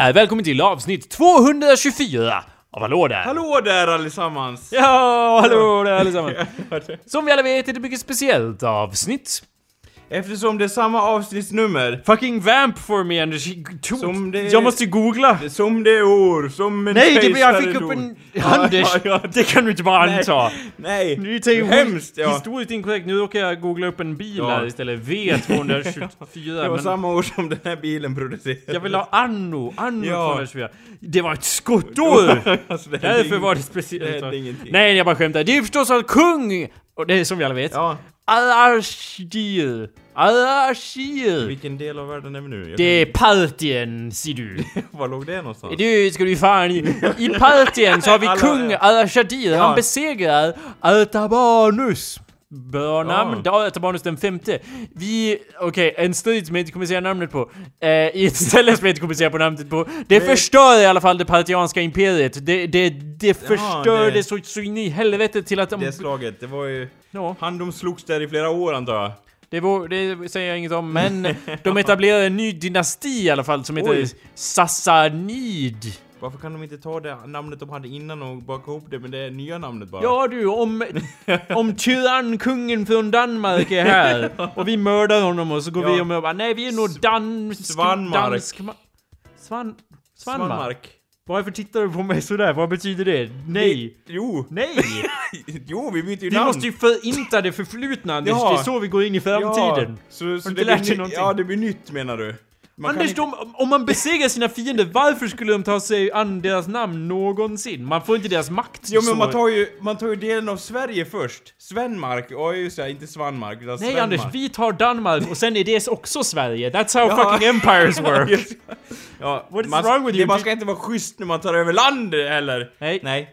där! Välkommen till avsnitt 224 av Hallå där! Hallå där allesammans! Ja, hallå där allesammans! Som vi alla vet är det ett mycket speciellt avsnitt. Eftersom det är samma avsnittsnummer, Fucking vamp for me Anders. Som det- Jag måste googla. som det år, som en Nej, det, jag fick upp en... Anders! ja, ja. Det kan du inte bara Nej. anta. Nej, Det är hemskt ja. Historiskt inkorrekt. Nu råkar jag googla upp en bil här istället. V224. Det var men samma år som den här bilen producerades. jag vill ha anno. Anno Ja. 224. Det var ett skottår! alltså, Därför var det speciellt. Nej, jag bara skämtar. Det är förstås att kung! Och det är som vi alla vet. Ja, Al-Ashir. Al-Ashir. vilken del av världen är vi nu? Jag Det är Partien, ser du. Var låg det någonstans? Du ska du fan i. I Partien så har vi Alla- kung. Ja. Han besegrar Altabanus. Bra namn. Ja. Altabanus den femte. Vi, okej, en strid som jag inte kommer säga namnet på. Eh, I ett ställe som jag inte kommer säga på namnet på. Det Det- förstör i alla fall det partianska imperiet. Det, det, det förstörde det- så, så in i helvete till att de... Det slaget, det var ju... Ja. Han de slogs där i flera år antar jag. Det, var, det säger jag inget om, men de etablerade en ny dynasti i alla fall som heter Oj. Sassanid. Varför kan de inte ta det namnet de hade innan och baka ihop det med det nya namnet bara? Ja du, om, om tyrannkungen från Danmark är här och vi mördar honom och så går Ja. vi och bara nej vi är nog dansk... Svanmark. Dansk, Svan... Svanmark? Svanmark. Varför tittar du på mig sådär? Vad betyder det? Nej! Vi- Jo! Nej! jo, vi byter ju Vi namn! måste ju förinta det förflutna Anders, Ja. det är så vi går in i framtiden. Ja, så, så inte det lärt dig någonting? Ja, det blir nytt menar du? Man Anders, inte- de, om man besegrar sina fiender, varför skulle de ta sig an deras namn någonsin? Man får inte deras makt Jo men man tar ju, man tar ju delen av Sverige först. Svenmark, ja just det, inte Svanmark utan Nej Svenmark. Anders, vi tar Danmark och sen är det också Sverige. That's how Ja. fucking empires work. Ja, What is man, wrong with det, you? Man ska inte vara schysst när man tar över land heller. Nej. Nej.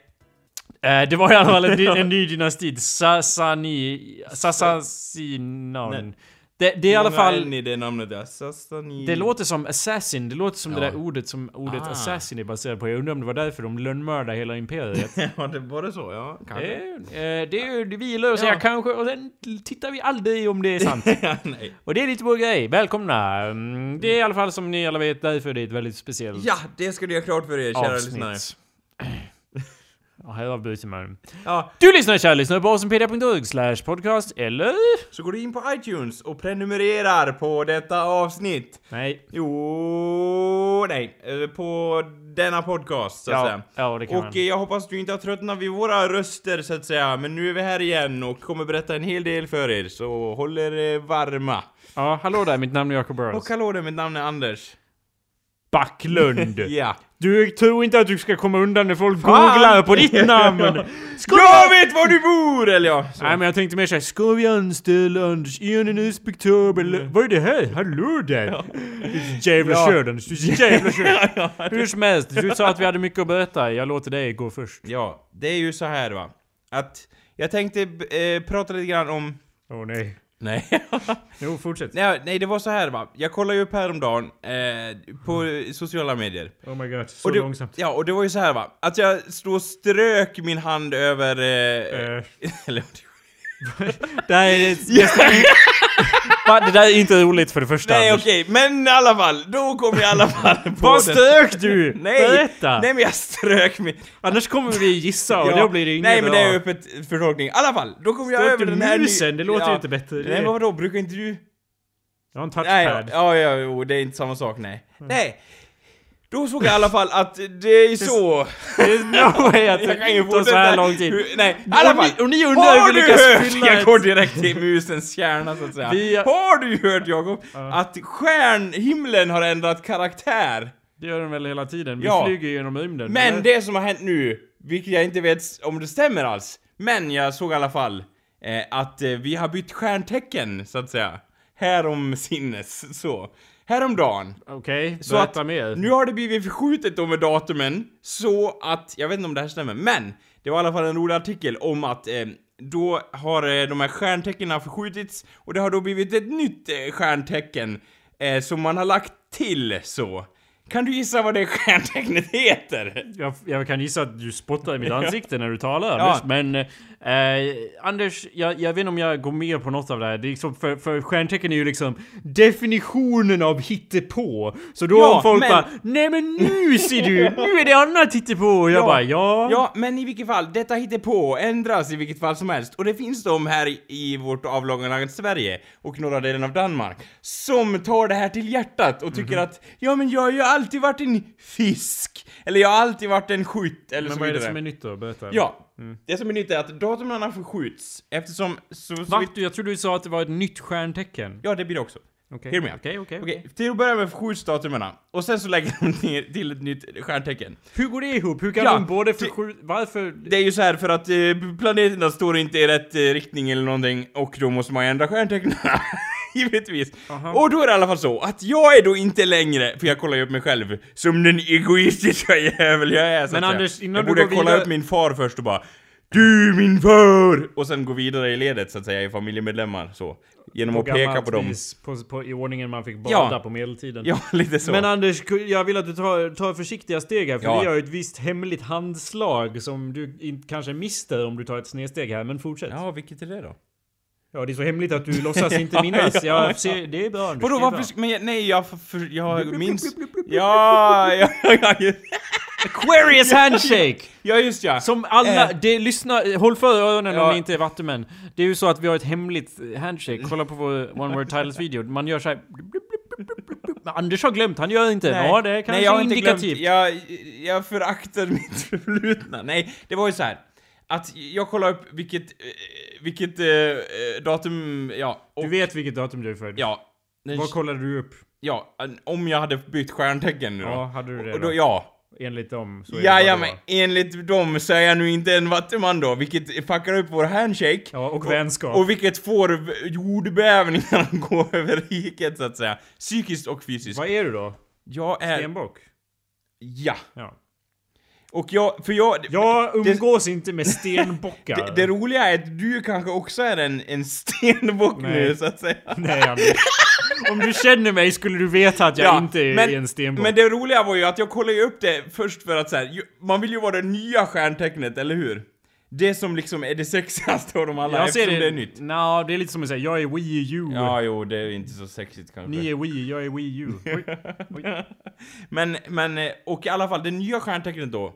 Eh, det var i alla fall en, en ny dynasti. Sassani... Sassasinon. Det, det är i alla fall... I det namnet ja. Sassani... Det låter som assassin, det låter som det Ja. där ordet som ordet Ah. assassin är baserat på. Jag undrar om det var därför de lönnmördade hela imperiet. ja, det var det så? Ja, kanske. Eh, eh, det är ju, vi gillar att säga Ja. kanske och sen tittar vi aldrig om det är sant. Nej. och det är lite vår grej. Välkomna! Mm, Det är i alla fall som ni alla vet därför det är ett väldigt speciellt Ja, det ska du göra klart för er kära lyssnare. Ja, här avbryter man. Ja, Du lyssnar kära lyssnare på awesomepedia.org slash podcast eller? så går du in på iTunes och prenumererar på detta avsnitt. Nej. Jo, nej. eh, På denna podcast, så att Ja, säga. ja det kan Och man. jag hoppas du inte har tröttnat vid våra röster så att säga, men nu är vi här igen och kommer berätta en hel del för er, så håll er eh, varma. Ja, hallå där, mitt namn är Jacob Burrows. Och hallå där, mitt namn är Anders. Backlund. Ja. Du tror inte att du ska komma undan när folk Fan! googlar på ditt namn? Ska Jag vet var du bor! Eller ja, så. Nej men jag tänkte mer såhär, ska vi anställa Anders? En inspektör eller? Vad är det här? Hallå där! Du är så jävla Ja. körd Anders, du är jävla körd! Hur som helst, du sa att vi hade mycket att berätta, jag låter dig gå först. Ja, det är ju så här va. Att jag tänkte eh, prata lite grann om... Åh nej. Nej. Jo, fortsätt. nej, nej, det var så här va. Jag kollade ju upp häromdagen eh, på sociala medier. Oh my god, så Och det, långsamt. Ja, och det var ju så här va. Att jag stod och strök min hand över... Eh, Eh, eller, det här är det Va, Det där är inte roligt för det första nej Anders. okej, men i alla fall. Då kom jag i alla fall på Vad den. strök du? Nej, Berätta! nej men jag strök min... Annars kommer vi gissa och Ja, då blir det inget Nej men det är öppet för tolkning. I alla fall, då kom jag Strök över den här... ny- musen? Det låter ju inte bättre. Nej men vadå, brukar inte du... Jag har en Nej, touchpad. ja, ja, jo, det är inte samma sak, nej. Nej. Då såg jag i alla fall att det är så... There's no way att Jag kan det tar så här lång tid. Nej, i alla fall. och ni undrar hur vi lyckas fylla Jag går direkt till musens kärna så att säga. Vi- Har du hört Jakob? Att stjärnhimlen har ändrat karaktär? Det gör den väl hela tiden? Vi Ja. flyger genom rymden. Men eller? det som har hänt nu, vilket jag inte vet om det stämmer alls, men jag såg i alla fall eh, att eh, vi har bytt stjärntecken, så att säga. Härom sinnes, så. Häromdagen. Okej, Så berätta att mer. nu har det blivit förskjutet då med datumen, så att, jag vet inte om det här stämmer, men det var i alla fall en rolig artikel om att eh, då har eh, de här stjärntecknen förskjutits och det har då blivit ett nytt eh, stjärntecken eh, som man har lagt till så. Kan du gissa vad det stjärntecknet heter? Jag, jag kan gissa att du spottar i mitt ansikte när du talar Ja. Men... Eh, Anders, jag, jag vet inte om jag går med på något av det här. Det är liksom, för, för stjärntecken är ju liksom definitionen av hittepå. Så då Ja, om folk men- bara Nej men nu ser du! Nu är det annat hittepå! Och jag Ja. bara ja... Ja, men i vilket fall, detta hittar på ändras i vilket fall som helst. Och det finns de här i, vårt avlånga land Sverige och norra delen av Danmark som tar det här till hjärtat och tycker att ja men jag ju alltid varit en fisk. Eller jag har alltid varit en skytt, eller Men vad är det som är nytt då? Berätta. Ja, det som är nytt är att datumen förskjuts eftersom... Så, så Va? Du, jag trodde du sa att det var ett nytt stjärntecken. Ja, det blir det också. Okej. Out. Okej, okej, till att börja med förskjuts datumen och sen så lägger de ner till ett nytt stjärntecken. Hur går det ihop? Hur kan Ja, de både förskjuta... Varför? Det är ju så här för att eh, planeterna står inte i rätt eh, riktning eller någonting och då måste man ändra stjärntecknen. Givetvis. Aha. Och då är det i alla fall så att jag är då inte längre, för jag kollar ju upp mig själv, som den egoistiska jävel jag är så Men att. Anders, innan Jag du borde går kolla vidare- upp min far först och bara Du min far! Och sen gå vidare i ledet så att säga i familjemedlemmar så. Genom att peka på dem. vis, På, på, I ordningen man fick bada Ja. på medeltiden. Ja, lite så. Men Anders, jag vill att du tar, tar försiktiga steg här, för Ja. vi har ju ett visst hemligt handslag som du kanske mister om du tar ett snedsteg här, men fortsätt. Ja, vilket är det då? Det är så hemligt att du låtsas inte minnas. Ja, ser, det är bra Anders. Vadå varför, men jag, nej jag, för, jag minns... Ja, ja, ja, ja, Aquarius handshake! ja just ja. Som alla, Eh. det, lyssna, håll för öronen Ja. om ni inte är vattumän. Det är ju så att vi har ett hemligt handshake. Kolla på vår One Word Titles video. Man gör så här. Anders har glömt, han gör inte. Ja, det är kanske nej, jag har inte indikativt. glömt. Jag, jag föraktar mitt förflutna. Nej, det var ju så här. Att jag kollade upp vilket, eh, vilket eh, eh, datum, ja. Och, Du vet vilket datum du är född? Ja. Den, Vad kollade du upp? ja, om jag hade bytt stjärntecken nu då. Ja, hade du det och då? då? Ja. Enligt dem så är Ja, det ja, men enligt dem så är jag nu inte en vattuman då, vilket fuckar upp vår handshake. Ja, och vänskap. Och vilket får v- jordbävningar att gå över riket så att säga. Psykiskt och fysiskt. Vad är du då? Jag är... Stenbock? Ja. Ja. Och jag, för jag... Jag umgås inte med stenbockar. Det, det roliga är att du kanske också är en, en stenbock Nej. nu så att säga. Nej Anders. Om du känner mig skulle du veta att jag inte är men, en stenbock. Men det roliga var ju att jag kollade upp det först för att så här, man vill ju vara det nya stjärntecknet, eller hur? Det som liksom är det sexigaste av dem alla jag ser det... det är nytt. Nå, det är lite som att säga jag är Wii U. Ja, jo, det är inte så sexigt kanske. Ni är Wii, jag är Wii U. Oj. Oj. Men, men, eh, och i alla fall, det nya stjärntecknet då,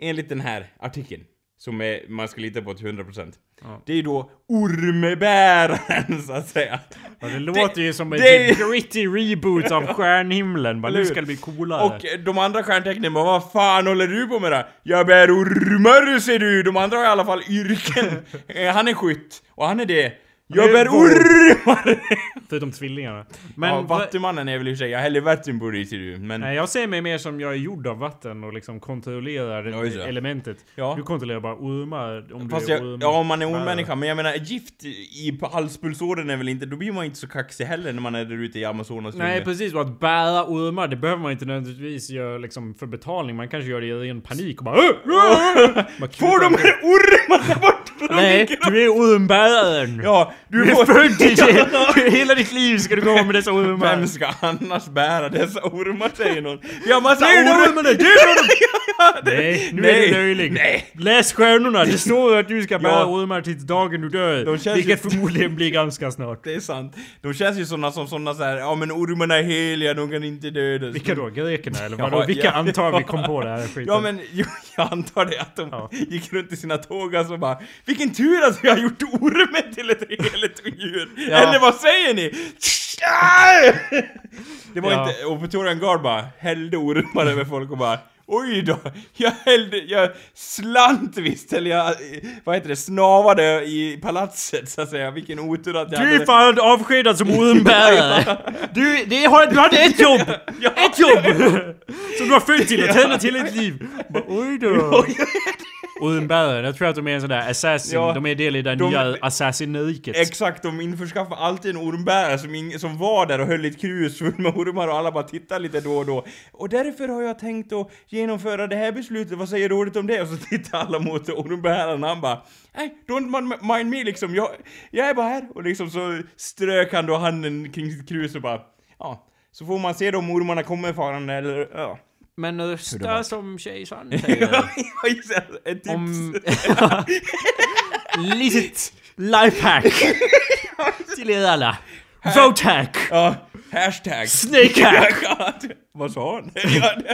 enligt den här artikeln, som är, man ska lita på till 100%. Ja. Det är då ormbäraren, så att säga. Ja, det låter ju som en det- gritty reboot av Stjärnhimlen. Bara, nu ska det bli coolare. Och de andra stjärntecknen bara, vad fan håller du på med då? Jag bär ormar ser du! De andra har i alla fall yrken. Eh, han är skytt, och han är det. Jag är bär ormar! Förutom tvillingarna. Men... Ja, va- vattumannen är väl i och för sig, jag häller vatten på dig ser du, men... Nej, jag ser mig mer som jag är gjord av vatten och liksom kontrollerar Ja, elementet. Ja. Du kontrollerar bara ormar om Fast du är jag, orm. ja, om man är ormmänniska, men jag menar gift i halspulsådern är väl inte, då blir man inte så kaxig heller när man är där ute i Amazonas Nej precis, och att bära ormar det behöver man inte nödvändigtvis göra liksom för betalning. Man kanske gör det i ren panik och bara... Bara Får de här ormarna bort från Nej, du är ormbäraren! Ja, du är får... född till det! Hela ditt liv ska du gå med dessa ormar! Vem ska annars bära dessa ormar säger någon? Vi har massa är ormar! ormarna! Är de! Nej, nu är Nej, du löjlig. nej. Läs stjärnorna, det står att du ska bära Ja. ormar tills dagen du dör. Vilket ju- förmodligen blir ganska snart. Det är sant. De känns ju såna som såna så här, ja men ormarna är heliga, de kan inte dödas. Vilka då? Grekerna eller Ja, vadå? Vilka ja. antar vi kom på det här skiten? Ja men jag antar det att de Ja. gick runt i sina tåg och bara Vilken tur att vi har gjort ormen till ett heligt djur! Ja. Eller vad säger ni? Det var Ja. inte, och Victorian Guard bara hällde ormar över folk och bara Oj då, jag hällde, jag slant visst, eller jag, vad heter det, snavade i palatset så att säga, vilken otur att jag Du är fan avskedad som ormbärare! Du, det har, du hade ett jobb! Ett jobb! Som du har följt till och tränat hela ditt liv. Bara, Oj då. Ormbärare, jag tror att de är en sån där assassin, Ja, de är del i det de- nya assassinriket. Exakt, de införskaffar alltid en ormbärare som, som var där och höll ett krus fullt med ormar och alla bara tittar lite då och då. Och därför har jag tänkt att genomföra det här beslutet, vad säger rådet om det? Och så tittar alla mot ormbäraren och han bara Nej, don't mind me liksom, jag, jag är bara här. Och liksom så strök han då handen kring sitt krus och bara Ja, Så får man se då ormarna kommer farande eller, ja. Men rösta som kejsaren säger. Ett tips. Om... Litet lifehack till er alla. Votehack! Ja, hashtag. Snakehack! Vad sa han?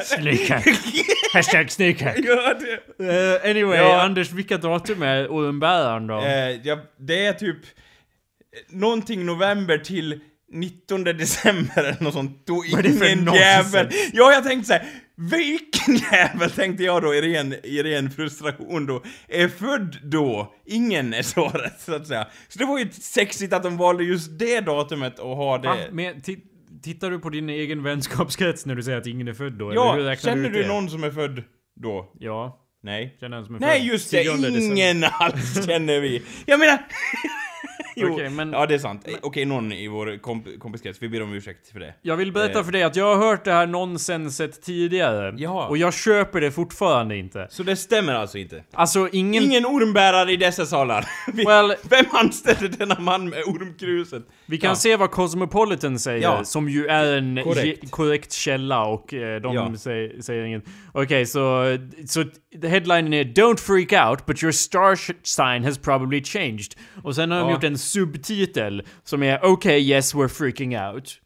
Snakehack. Hashtag snakehack. Uh, anyway, Ja. Anders, vilka datum är ormbäraren då? Eh, ja, det är typ eh, någonting november till 19 december eller något sånt. Då ingen jävel... Ja, jag tänkte såhär, vilken jävel tänkte jag då i ren, i ren frustration då, är född då? Ingen är svaret, så att säga. Så det var ju sexigt att de valde just det datumet och ha det. Va? Men, ti- tittar du på din egen vänskapskrets när du säger att ingen är född då? ja, känner du det? någon som är född då? Ja, Nej. känner en som är Nej just det, 10 december. ingen alls känner vi. Jag menar... jo, Okej, men- ja det är sant. Okej, någon i vår komp kompiskrets, vi ber om ursäkt för det. Jag vill berätta Eh. för dig att jag har hört det här nonsenset tidigare. Ja. Och jag köper det fortfarande inte. Så det stämmer alltså inte? Alltså ingen... Ingen ormbärare i dessa salar. Well- Vem anställde denna man med ormkruset? Vi kan Ja. se vad Cosmopolitan säger, Ja. som ju är en Korrekt. korrekt källa och eh, de Ja. säger, säger inget. Okej, så, så the headline är “Don't freak out, but your star sign has probably changed”. Och sen har de gjort en subtitel som är “Okay, yes, we're freaking out”.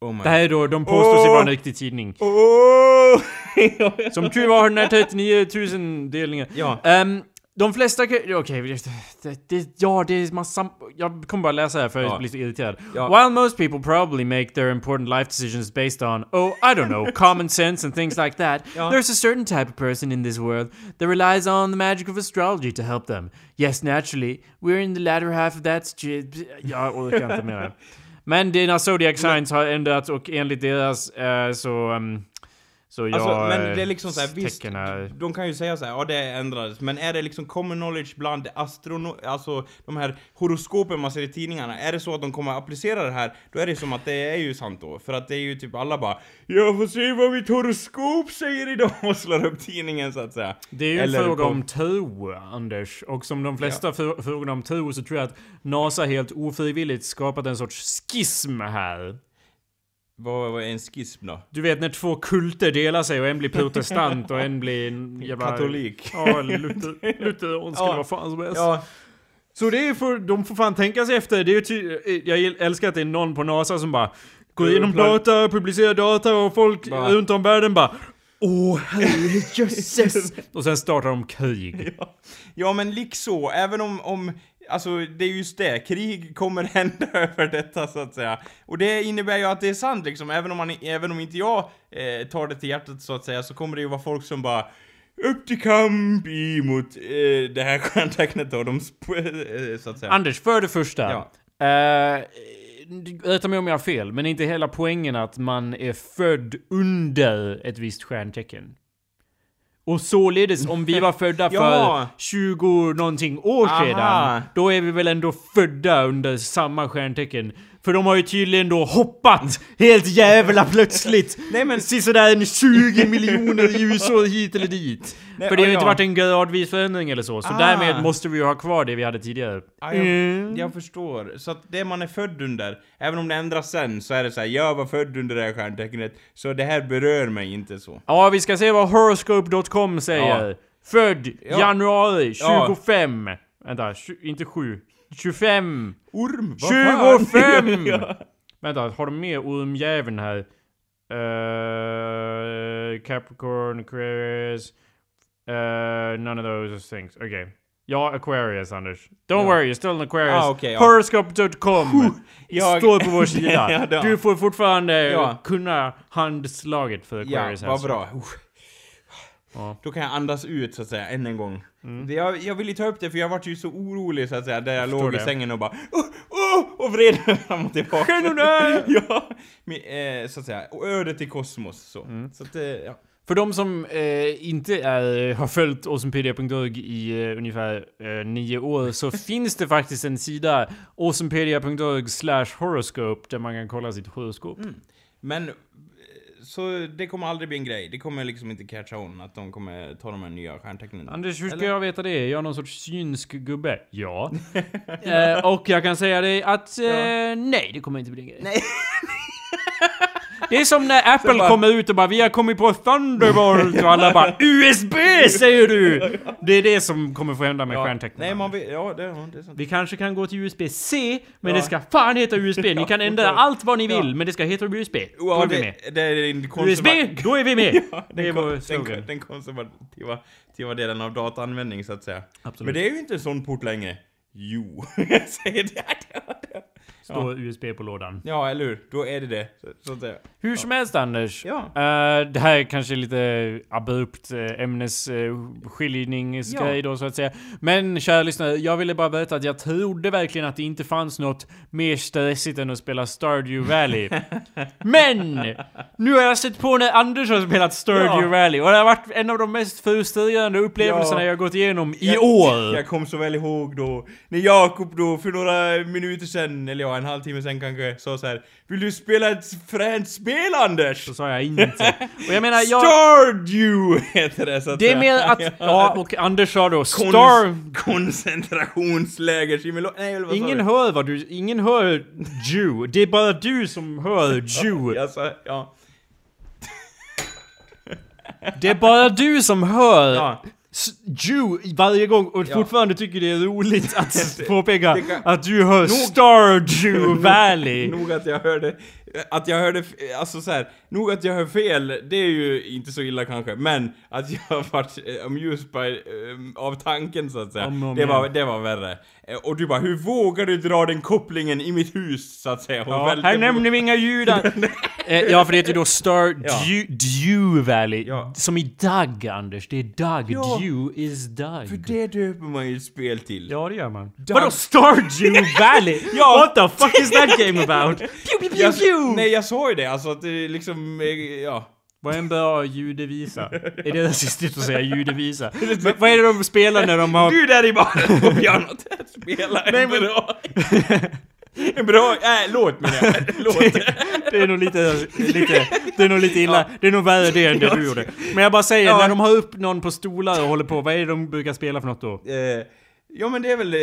Oh. Det här är då, de påstår sig vara en riktig tidning. Åh! Som tur var har den här 39 000 delningar. Ja. Ehm, de flesta. Okej, det, det, ja det är massa... Jag kommer bara läsa här för Ja. jag blir så irriterad. Ja. While most people probably make their important life decisions based on, oh, I don't know, common sense and things like that, Ja. there's a certain type of person in this world that relies on the magic of astrology to help them. Yes, naturally, we're in the latter half of that... Jag orkar inte mer. Men dina zodiac signs har ändrats och enligt deras eh, så... ehm, så jag... Alltså, men det är liksom såhär, visst, tecken är- de kan ju säga såhär, ja det ändrades, men är det liksom common knowledge bland astrono... Alltså de här horoskopen man ser i tidningarna, är det så att de kommer applicera det här, då är det som att det är ju sant då. För att det är ju typ alla bara Jag får se vad mitt horoskop säger idag och slår upp tidningen så att säga. Det är ju Eller en fråga på- om tro, Anders. Och som de flesta ja. frågorna om tro så tror jag att NASA helt ofrivilligt skapat en sorts schism här. Vad, är en schism då? Du vet när två kulter delar sig och en blir protestant och en blir en jävla... Katolik. Ja, Luther, lutheransk Ja. eller vad fan som helst. Ja, Så det är för, de får fan tänka sig efter. Det är ty, jag älskar att det är någon på NASA som bara går igenom data, publicerar data och folk Bara- runt om världen bara Åh herrejösses! och sen startar de krig. ja. ja men likså, även om, om Alltså det är just det, krig kommer hända över detta så att säga. Och det innebär ju att det är sant liksom, även om, man, även om inte jag eh, tar det till hjärtat så att säga, så kommer det ju vara folk som bara upp till kamp emot eh, det här stjärntecknet då, de sp- eh, så att säga. Anders, för det första. Ja. Eh, rätta mig om jag har fel, men inte hela poängen att man är född under ett visst stjärntecken? Och således, om vi var födda för Ja. 20 någonting år Aha. sedan, då är vi väl ändå födda under samma stjärntecken. För de har ju tydligen då hoppat helt jävla plötsligt. Nej, men- Sådär en 20 miljoner ljusår hit eller dit. Nej, För det har ju ja, inte varit en gradvis förändring eller så. Så Ah. därmed måste vi ju ha kvar det vi hade tidigare. Ja, jag, Mm. jag förstår. Så att det man är född under, även om det ändras sen, så är det så här: jag var född under det här stjärntecknet, så det här berör mig inte så. Ja, vi ska se vad horoscope.com säger. Ja. Född Ja. januari Ja. 25. Vänta, inte 7. 25. Orm? Vad fan? 25! ja. Vänta, har de med ormjäveln här? Uh, Capricorn, Aquarius. Uh, none of those things. Okej. Okay. Ja, Aquarius, Anders. Don't Ja. worry, you're still an Aquarius. Ah, okej, ja. Horoscope.com Jag- står på vår sida. Ja, du får fortfarande Ja. kunna handslaget för Ja, Aquarius. här, vad så. bra. Ja. Då kan jag andas ut så att säga, än en gång. Mm. Det, jag, jag vill ju ta upp det för jag vart ju så orolig så att säga, där jag, Förstår låg i det. sängen och bara oh, oh, och vred fram och tillbaka. Stjärnorna! ja, men, eh, så att säga. Och ödet i kosmos så. Mm. Så att, eh, ja. För de som eh, inte är, har följt awesomepedia.org i eh, ungefär eh, nio år så finns det faktiskt en sida, awesomepedia.org slash horoscope, där man kan kolla sitt horoskop. Mm. Men, eh, så det kommer aldrig bli en grej. Det kommer liksom inte catcha on att de kommer ta de här nya stjärntecknen. Anders, hur ska Eller? jag veta det? Är jag någon sorts synsk gubbe? Ja. eh, och jag kan säga dig att eh, Ja. nej, det kommer inte bli en grej. Nej. Det är som när Apple bara- kommer ut och bara 'Vi har kommit på Thunderbolt' och alla bara 'USB säger du!' Det är det som kommer få hända med Ja. stjärntecknarna. Nej, man vet, ja det, det är sant. Vi kanske kan gå till USB-C, men Ja. det ska fan heta USB. Ni kan ändra allt vad ni vill, Ja. men det ska heta USB. Då Ja, är vi med. det, det är en USB, konserva- då är vi med! Ja, det är den, vår kon- den, slogan. den konservativa tiva delen av dataanvändning så att säga. Absolut. Men det är ju inte en sån port längre. Jo, jag säger det. Står USB på lådan. Ja, eller hur? Då är det det. Så, så. Hur som helst Anders. Ja. Eh, det här är kanske lite abrupt uh, ämnesskiljningsgrej då så att säga. Men kära lyssnare, jag ville bara berätta att jag trodde verkligen att det inte fanns något mer stressigt än att spela Stardew Valley. Men! Nu har jag sett på när Anders har spelat Stardew Ja. Valley och det har varit en av de mest frustrerande upplevelserna Ja. jag har gått igenom i Jag- år. Jag kom så väl ihåg då, när Jakob då för några minuter sen, eller ja, en halvtimme sen kanske, sa så här Vill du spela ett fränt spel Anders? Så sa jag inte. Och jag menar, jag... Stardew heter det så att Det är mer att... Ja, och Anders sa då Star... Koncentrationsläger. Nej, vad Ingen du? hör vad du... Ingen hör Jew. Det är bara du som hör Jew. Jag sa, ja. Det är bara du som hör ja. Jew varje gång och Ja. fortfarande tycker det är roligt att påpeka kan- att du hör Stardew Valley. Nog att jag hörde, att jag hörde, alltså så här, nog att jag hör fel, det är ju inte så illa kanske, men att jag har varit eh, amused by, eh, av tanken så att säga, Om om det var, det var värre. Eh, Och du bara, hur vågar du dra den kopplingen i mitt hus, så att säga? Ja, här nämner vi inga judar. Eh, ja, för det heter ju då Stardew Dew Valley. Ja. Som i Doug, Anders. Det är Doug. Ja. Dew is Doug. För det döper man ju ett spel till. Ja, det gör man. Doug- Vadå Stardew Valley? Ja. What the fuck is that game about? Pew, pew, pew, Jag, pew. nej, jag sa ju det, alltså att det liksom, eh, ja. Vad är en bra judevisa? är det rasistiskt att säga judevisa? Men vad är det de spelar när de har... Du där i baren på pianot, spela en Nej, men- bra... en bra, äh, låt menar jag. Låt. Det är nog lite, lite, det är nog lite illa. Det är nog värre det än det du gjorde. Men jag bara säger, Ja. när de har upp någon på stolar och håller på, vad är det de brukar spela för något då? Eh, ja men det är väl eh,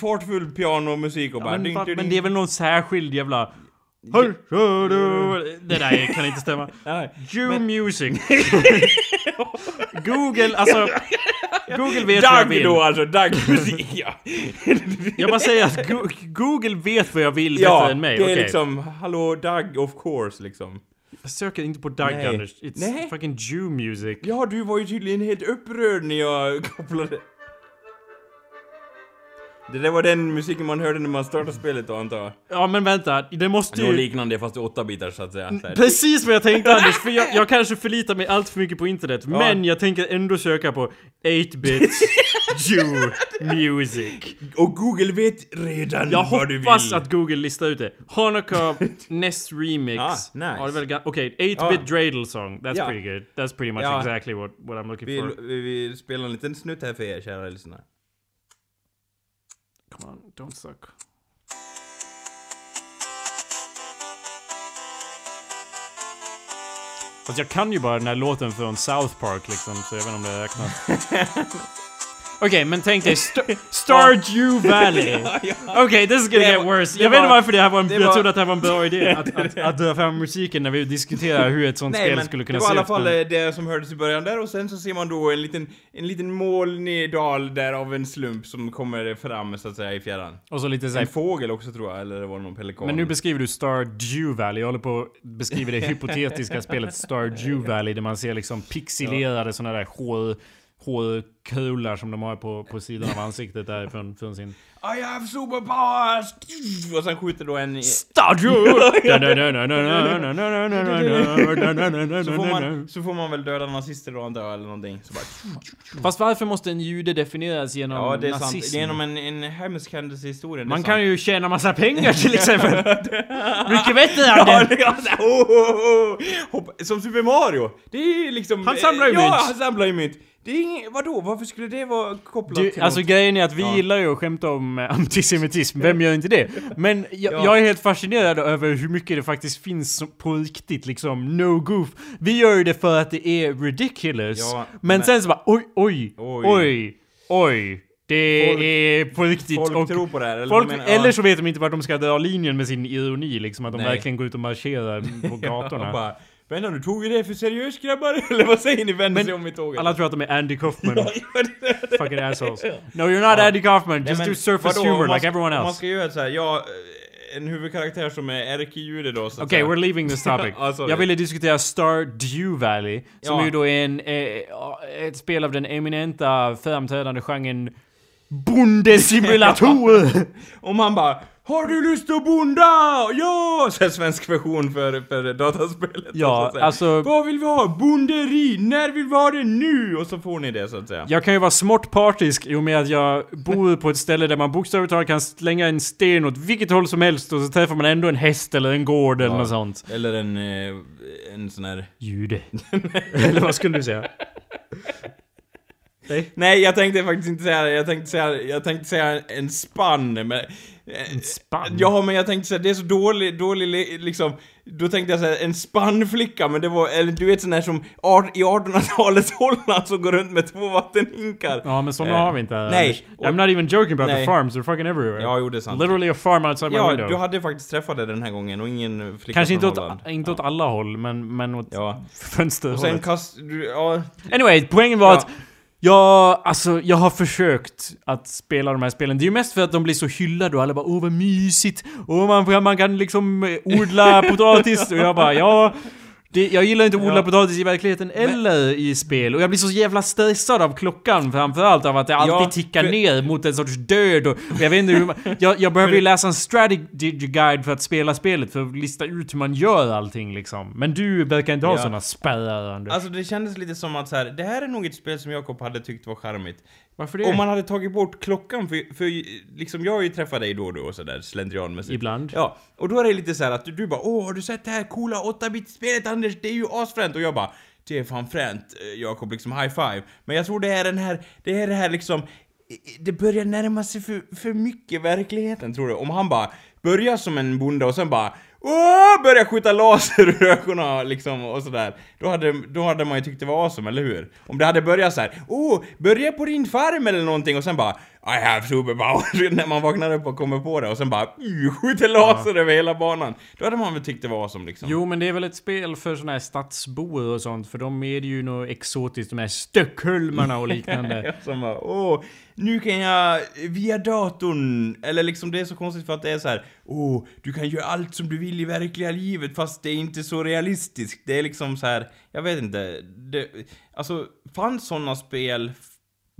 fartfull pianomusik och bara... Ja, men, ding, ding, men det är väl någon särskild jävla... Det där kan inte stämma. Jew music. Google, alltså... Google vet vad jag Doug vill. då alltså, Doug-musik ja. Jag bara säger att Go- Google vet vad jag vill ja, bättre än mig. det är Okej. liksom, hallå Doug of course liksom. Jag söker inte på Doug Nej. Anders. It's Nej. fucking Jew music. Ja, du var ju tydligen helt upprörd när jag kopplade... Det där var den musiken man hörde när man startade spelet då antar jag. Ja men vänta, det måste Något ju... liknande fast i åtta bitar så att säga. Precis vad jag tänkte Anders, för jag, jag kanske förlitar mig allt för mycket på internet, men jag tänker ändå söka på 8-bit Jew music. Och Google vet redan Jag vad du vill. hoppas att Google listar ut det. Hanukkah NES Remix. Ah, nice. Ja, det är Okej, 8-bit Ja. dreidel song. That's Ja. pretty good. That's pretty much Ja. exactly what, what I'm looking vi, for. vi, vi spelar en liten snutt här för er kära lyssnare. Come on, don't suck. Fast jag kan ju bara den här låten från South Park liksom, så jag vet inte om det räknas. Okej, men tänk dig St Stardew Valley. Okej, this is gonna Det get var- worse. det Jag vet inte var- varför det här var en, det jag var- trodde att det här var en bra idé. Att, att, att dra fram musiken när vi diskuterar hur ett sånt Nej spel men skulle det kunna var i se alla ut. fall det som hördes i början där och sen så ser man då en liten, en liten molnig dal där av en slump som kommer fram så att säga i fjärran. Och så lite En såhär fågel också tror jag, eller det var någon pelikan. Men nu beskriver du Stardew Valley. Jag håller på att beskriva det hypotetiska spelet Stardew Valley där man ser liksom pixelerade såna där hår, hårkular som de har på, på sidan av ansiktet där från, från sin... I have superpowers! Och sen skjuter då en... Stardew! Så får, man, så får man väl döda nazister då antar eller någonting. Så bara, Fast varför måste en jude definieras genom ja det är nazism? sant. Genom en, en hemsk händelse i historien. Man sant. kan ju tjäna massa pengar till exempel. Mycket bättre än Ja, det. oh, oh, oh. Som Super Mario! Det är liksom... Han samlar ju ja, mynt. han samlar ju mynt. Det är inget, vadå? Varför skulle det vara kopplat Du, till alltså något? grejen är att vi Ja. gillar ju att skämta om eh, antisemitism, vem gör inte det? Men jag, Ja. jag är helt fascinerad över hur mycket det faktiskt finns på riktigt liksom, no goof. Vi gör ju det för att det är ridiculous. Ja, men, men- sen så bara oj, oj, Oj. oj, oj, Det Folk- är på riktigt. Folk och tror på det här, eller folk, menar- ja. eller så vet de inte vart de ska dra linjen med sin ironi liksom. Att de Nej. verkligen går ut och marscherar på gatorna. Ja, bara, Vänta nu, tog vi det för seriöst grabbar? Eller vad säger ni? Vänder Men sig om i tåget. Alla tror att de är Andy Kaufman. Ja, ja, Fucking assholes. No you're not Andy Kaufman, Nej, just men do surface vadå, humor like everyone Om man else. ska göra så här, ja, en huvudkaraktär som är ärkejude då så Okej, säga. we're leaving this topic. Ja, sorry. jag ville diskutera Stardew Valley, som Ja. ju då är en, eh, ett spel av den eminenta framträdande genren Bondesimulator! Om han bara Har du lust att bonda? Ja! Så svensk version för, för dataspelet. Ja, alltså- Vad vill vi ha? Bonderi! När vill vi ha det nu? Och så får ni det så att säga. jag kan ju vara smått partisk i och med att jag bor på ett ställe där man bokstavligt talat kan slänga en sten åt vilket håll som helst och så träffar man ändå en häst eller en gård eller Ja. något sånt. Eller en, eh, en sån här... Jude. eller vad skulle du säga? Nej. Nej, jag tänkte faktiskt inte säga det. Jag tänkte säga, jag tänkte säga en spann, men... En spann? Ja, men jag tänkte säga, det är så dålig, dålig li- liksom... Då tänkte jag säga en spannflicka, men det var, eller du vet sån där som art, i 1800-talets Holland som går runt med två vattenhinkar. Ja men såna Eh, har vi inte här, nej. Anders. I'm not even joking about Nej. the farms, they're fucking everywhere. Ja, jo, det är sant. Literally a farm outside my Ja, window. du hade faktiskt träffat det den här gången och ingen flicka Kanske inte från åt, Holland. inte åt alla håll, men, men åt Ja. fönster Och sen kast... Du, ja, Anyway, poängen var Ja. att jag, alltså, jag har försökt att spela de här spelen. Det är ju mest för att de blir så hyllade och alla bara åh vad mysigt. Och man, man kan liksom eh, odla potatis. Och jag bara ja. Det, jag gillar inte att odla Ja. potatis i verkligheten eller i spel. Och jag blir så jävla stressad av klockan framförallt av att det alltid Ja, tickar för- ner mot en sorts död och, och jag vet inte hur man, jag, jag behöver ju läsa en strategy guide för att spela spelet för att lista ut hur man gör allting liksom. Men du verkar inte ha Ja. såna spärrar Anders. Alltså det kändes lite som att så här, det här är nog ett spel som Jakob hade tyckt var charmigt. Varför det? Om man hade tagit bort klockan, för, för liksom jag har ju träffat dig då och då och sådär slentrianmässigt. Ibland. Ja, och då är det lite så här att du, du bara åh har du sett det här coola 8-bit-spelet Anders? Det är ju asfränt! Och jag bara det är fan fränt eh, Jakob, liksom high five. Men jag tror det är den här, det är det här liksom det börjar närma sig för, för mycket verkligheten tror du. Om han bara börjar som en bonde och sen bara Åh, börjar skjuta laser ur ögonen liksom och sådär. Då hade, då hade man ju tyckt det var awesome, eller hur? Om det hade börjat så här, åh, börja på din farm eller någonting och sen bara i have superpower när man vaknar upp och kommer på det och sen bara uh, skjuter laser över hela banan. Då hade man väl tyckt det var awesome liksom. Jo, men det är väl ett spel för såna här stadsbor och sånt, för de är ju något exotiskt, de här Stockholmarna och liknande. Som bara, åh, nu kan jag via datorn, eller liksom det är så konstigt för att det är så här, åh, du kan göra allt som du vill i verkliga livet fast det är inte så realistiskt. Det är liksom så här, jag vet inte, det, alltså fanns sådana spel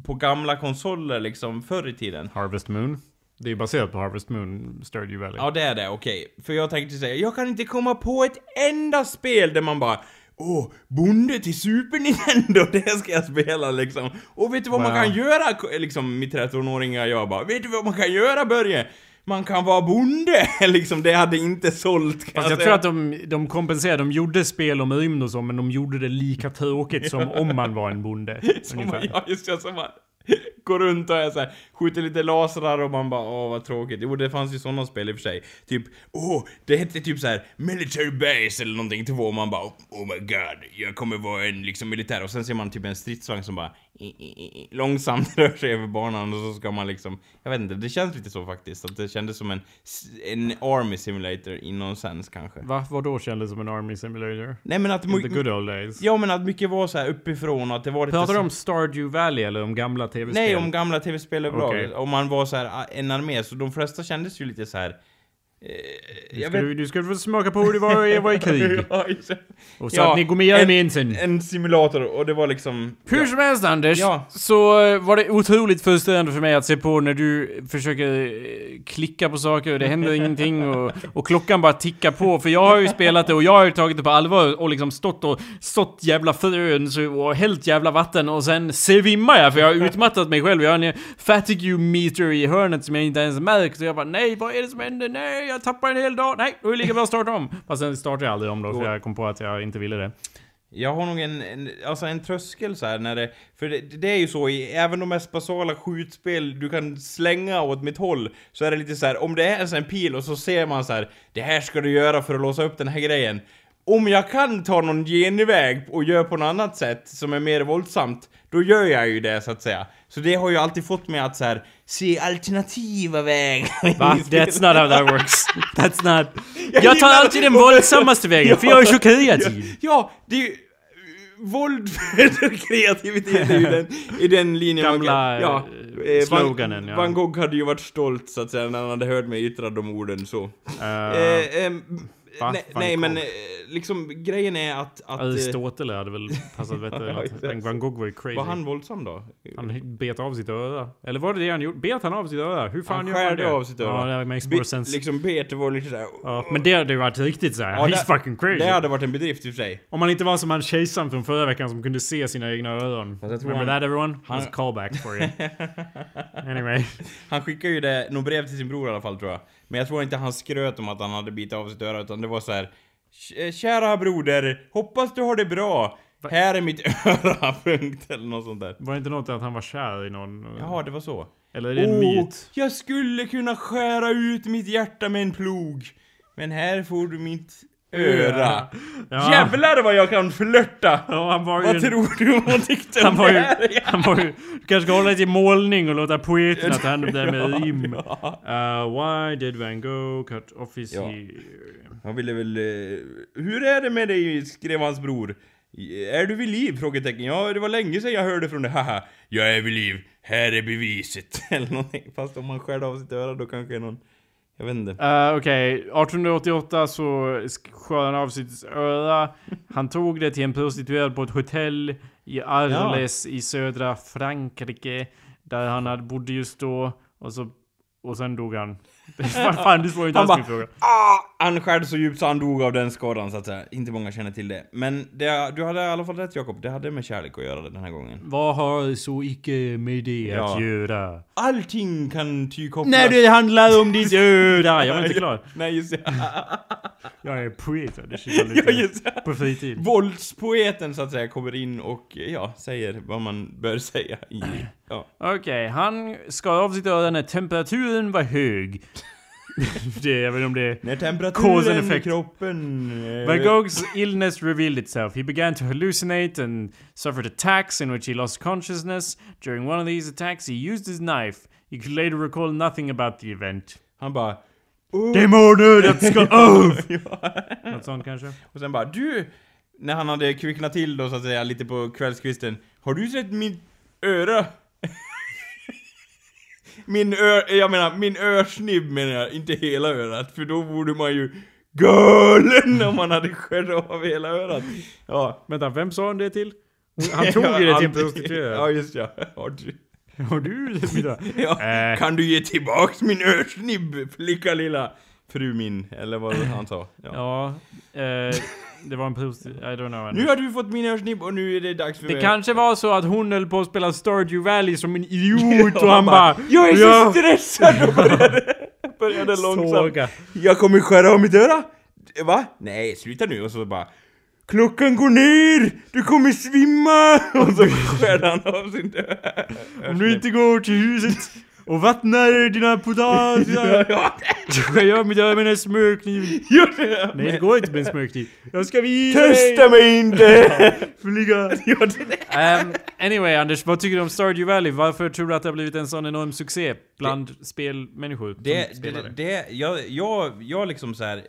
på gamla konsoler liksom förr i tiden? Harvest Moon. Det är baserat på Harvest Moon, Stardew Valley. Ja, det är det, okej. För jag tänkte säga, jag kan inte komma på ett enda spel där man bara Åh, bonde till Super Nintendo, det ska jag spela liksom. Och vet du vad man Wow. kan göra, liksom mitt 13-åringar jag bara, vet du vad man kan göra Börje? Man kan vara bonde! liksom, det hade inte sålt kan Fast jag säga. tror att de, de kompenserade, de gjorde spel om rymd och så, men de gjorde det lika tråkigt som om man var en bonde. Som, ungefär. ja, just det, som man går runt och är så här, skjuter lite lasrar och man bara åh vad tråkigt. Jo det fanns ju sådana spel i och för sig. Typ, åh, det hette typ så här military base eller någonting två och man bara oh my god, jag kommer vara en liksom militär och sen ser man typ en stridsvagn som bara i, i, långsamt rör sig över banan och så ska man liksom, jag vet inte, det känns lite så faktiskt. Att det kändes som en, en army simulator i någon sens kanske. Va? Vad då kändes som en Army Simulator? Nej men att... In the good old days. Ja men att mycket var så här uppifrån och att det var lite... Pratar du om Stardew Valley eller om gamla tv-spel? Nej, om gamla tv-spel överlag. Okej. Om man var så här en armé, så de flesta kändes ju lite så här. Eh, Du ska, du ska få smaka på hur det var att vara i krig. Ja. Och så Ja, att ni går med i en- armén sen. en simulator och det var liksom... Hur ja. som helst Anders, Ja. så eh, var det otroligt frustrerande för mig att se på när du försöker eh, klicka på saker och det händer ingenting och, och klockan bara tickar på. För jag har ju spelat det och jag har ju tagit det på allvar och liksom stått och stått jävla frön så- och hällt jävla vatten och sen svimmar jag för jag har utmattat mig själv. Jag har en fatigue meter i hörnet som jag inte ens märkt och jag bara nej vad är det som händer? Nej jag tappar en hel dag. Nej, då är det lika bra att starta om. Fast sen startar jag aldrig om då för jag kom på att jag inte ville det. Jag har nog en, en, alltså en tröskel så här när det, för det, det är ju så i även de mest basala skjutspel du kan slänga åt mitt håll, så är det lite så här om det är en pil och så ser man så här det här ska du göra för att låsa upp den här grejen. Om jag kan ta någon genväg och göra på något annat sätt som är mer våldsamt, då gör jag ju det så att säga. Så det har ju alltid fått mig att så här, se alternativa vägar. Va? That's not how that works. That's not... Jag tar alltid den våldsammaste vägen, för jag är så kreativ. Ja, det är ju... Våld föder kreativitet är ju den, i den linjen man Gamla, kan... eh, eh, sloganen, Van, ja. Van Gogh hade ju varit stolt så att säga när han hade hört mig yttra de orden så. Uh, Eh, ehm, Va? nej, nej men eh, liksom grejen är att... att eh, Aristoteles hade väl passat bättre. Van Gogh var ju crazy. var han våldsam då? Han bet av sitt öra. Eller var det det han gjorde? Bet han av sitt öra? Hur fan Han gör han skärde det? av sitt öra. Ja, det makes Be- more sense. Liksom bet var lite såhär... Ja, men det hade ju varit riktigt såhär. Ja, He's det- fucking crazy. Det hade varit en bedrift i och för sig. Om man inte var som han kejsaren från förra veckan som kunde se sina egna öron. Remember han- that everyone? han- That's a callback for you. anyway. Han skickade ju det, något brev till sin bror i alla fall tror jag. Men jag tror inte han skröt om att han hade bitit av sitt öra utan det var så här. "Kä- Kära broder, hoppas du har det bra. Här är mitt öra, punkt. Eller något sånt där. Var det inte något att han var kär i någon? Jaha, det var så. Eller är det en myt? jag skulle kunna skära ut mitt hjärta med en plog. Men här får du mitt öra. Ja. Jävlar vad jag kan flörta! Ja, han var ju... Vad tror du hon tyckte om Han var ju... Han var ju... Du kanske ska hålla dig till målning och låta poeterna ta hand om det med rim. Uh, why did Van Gogh cut off his Ja. Han ville väl... Eh, hur är det med dig? skrev hans bror. Är du vid liv? Frågetecken. Ja, det var länge sedan jag hörde från dig. Haha, jag är vid liv. Här är beviset. Eller någonting. Fast om man skär av sitt öra då kanske någon... Jag vet inte. Uh, Okej, 1888 så sk- skar han av sitt öra. Han tog det till en prostituerad på ett hotell i Arles i södra Frankrike. Där han bodde just då. Och så... Och sen dog han. Fan, du ju inte Han alls min fråga. ah! Han skärde så djupt så han dog av den skadan så att säga. Inte många känner till det. Men det, du hade i alla fall rätt Jakob. Det hade med kärlek att göra den här gången. Vad har så icke med det Ja. att göra? Allting kan ty kopplas... När det handlar om ditt öra! Jag var inte klar. Nej just det. Jag är poet, det känns ja, lite just det. på fritid. Våldspoeten så att säga kommer in och ja, säger vad man bör säga i... Ja. Okej, han skar av sitt öra när temperaturen var hög. det, jag vet inte om det är... När temperaturen i kroppen... eh, Van Gogh's illness revealed itself. He began to hallucinate and suffered attacks in which he lost consciousness. During one of these attacks, he used his knife. He could later recall nothing about the event. Han bara... Oh. Demoner that ska av! ja. Något sånt kanske? Och sen bara du... När han hade kvicknat till då så att säga lite på kvällskvisten. Har du sett min öra? Min ö... Jag menar min örsnibb menar jag, inte hela örat. För då borde man ju galen om man hade skurit av hela örat. Ja. Vänta, vem sa han det till? Han tog ju det till en prostituerad. Ja just ja. Har du... Har du det? Ja, Eh. kan du ge tillbaks min örsnibb, flicka lilla? Fru min, eller vad han sa. Ja. Ja, eh, det var en prostituerad. I don't know. Nu har du fått min örsnibb och nu är det dags för Det mig. kanske var så att hon höll på att spela Stardew Valley som en idiot och han bara... Jag är så stressad och började, började långsamt. Såga. Jag kommer skära av mitt öra. Va? Nej, sluta nu. Och så bara... Klockan går ner! Du kommer svimma! Och så skär han av sin öra. Om du inte går till huset och vattnar dina potatisar jag mitt öra med en smörkniv. gör det! Nej det går inte med en smörkniv. Jag ska visa Testa mig inte! Flyga. Gör! Um, anyway Anders, vad tycker du om Stardew Valley? Varför tror du att det har blivit en sån enorm succé bland spelmänniskor Det, spelar det, det? det, jag, jag, jag liksom så här. eh,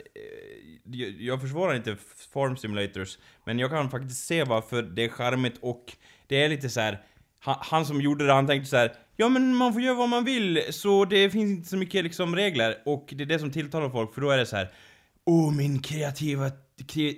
Jag, jag försvarar inte farm simulators, men jag kan faktiskt se varför det är charmigt och det är lite så här. Han, han som gjorde det, han tänkte så här. Ja men man får göra vad man vill, så det finns inte så mycket liksom regler och det är det som tilltalar folk, för då är det så här. Åh, min kreativa... Kre,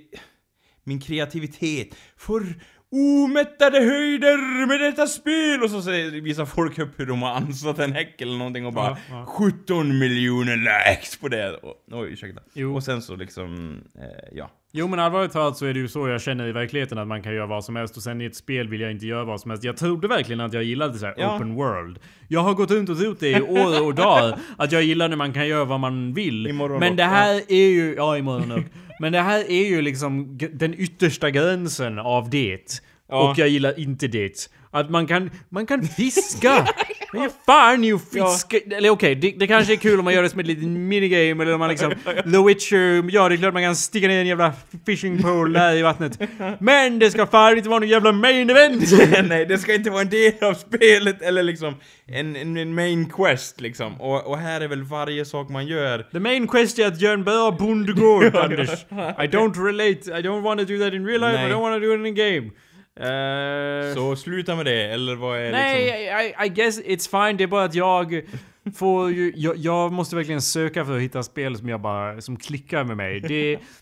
min kreativitet får omättade höjder med detta spel! Och så visar folk upp hur de har ansatt en häck eller någonting och bara Ja, ja. 17 miljoner likes på det! Och, oj, ursäkta. Jo. Och sen så liksom, eh, ja. Jo men allvarligt talat så är det ju så jag känner i verkligheten att man kan göra vad som helst och sen i ett spel vill jag inte göra vad som helst. Jag trodde verkligen att jag gillade så här Ja. open world. Jag har gått runt och trott det i år och dagar. Att jag gillar när man kan göra vad man vill. Imorgon men det här är ju, ja imorgon och. Men det här är ju liksom den yttersta gränsen av det. Ja. Och jag gillar inte det. Att man kan, man kan fiska. Men fan you fisk... Eller okej, det, det kanske är kul om man gör det som ett litet minigame eller om man liksom... The Witcher, ja det är klart man kan sticka ner en jävla fishing pole där i vattnet. Men det ska fan inte vara någon jävla main event! Nej, det ska inte vara en del av spelet eller liksom en, en, en main quest liksom. Och, och här är väl varje sak man gör The main quest är att göra en bra bondgård, Anders. I don't relate, I don't want to do that in real life, Nej. I don't want to do it in a game. Eh, Så sluta med det, eller vad är Nej, liksom... I, I, I guess it's fine. Det är bara att jag får ju... Jag, jag måste verkligen söka för att hitta spel som jag bara... Som klickar med mig. Det,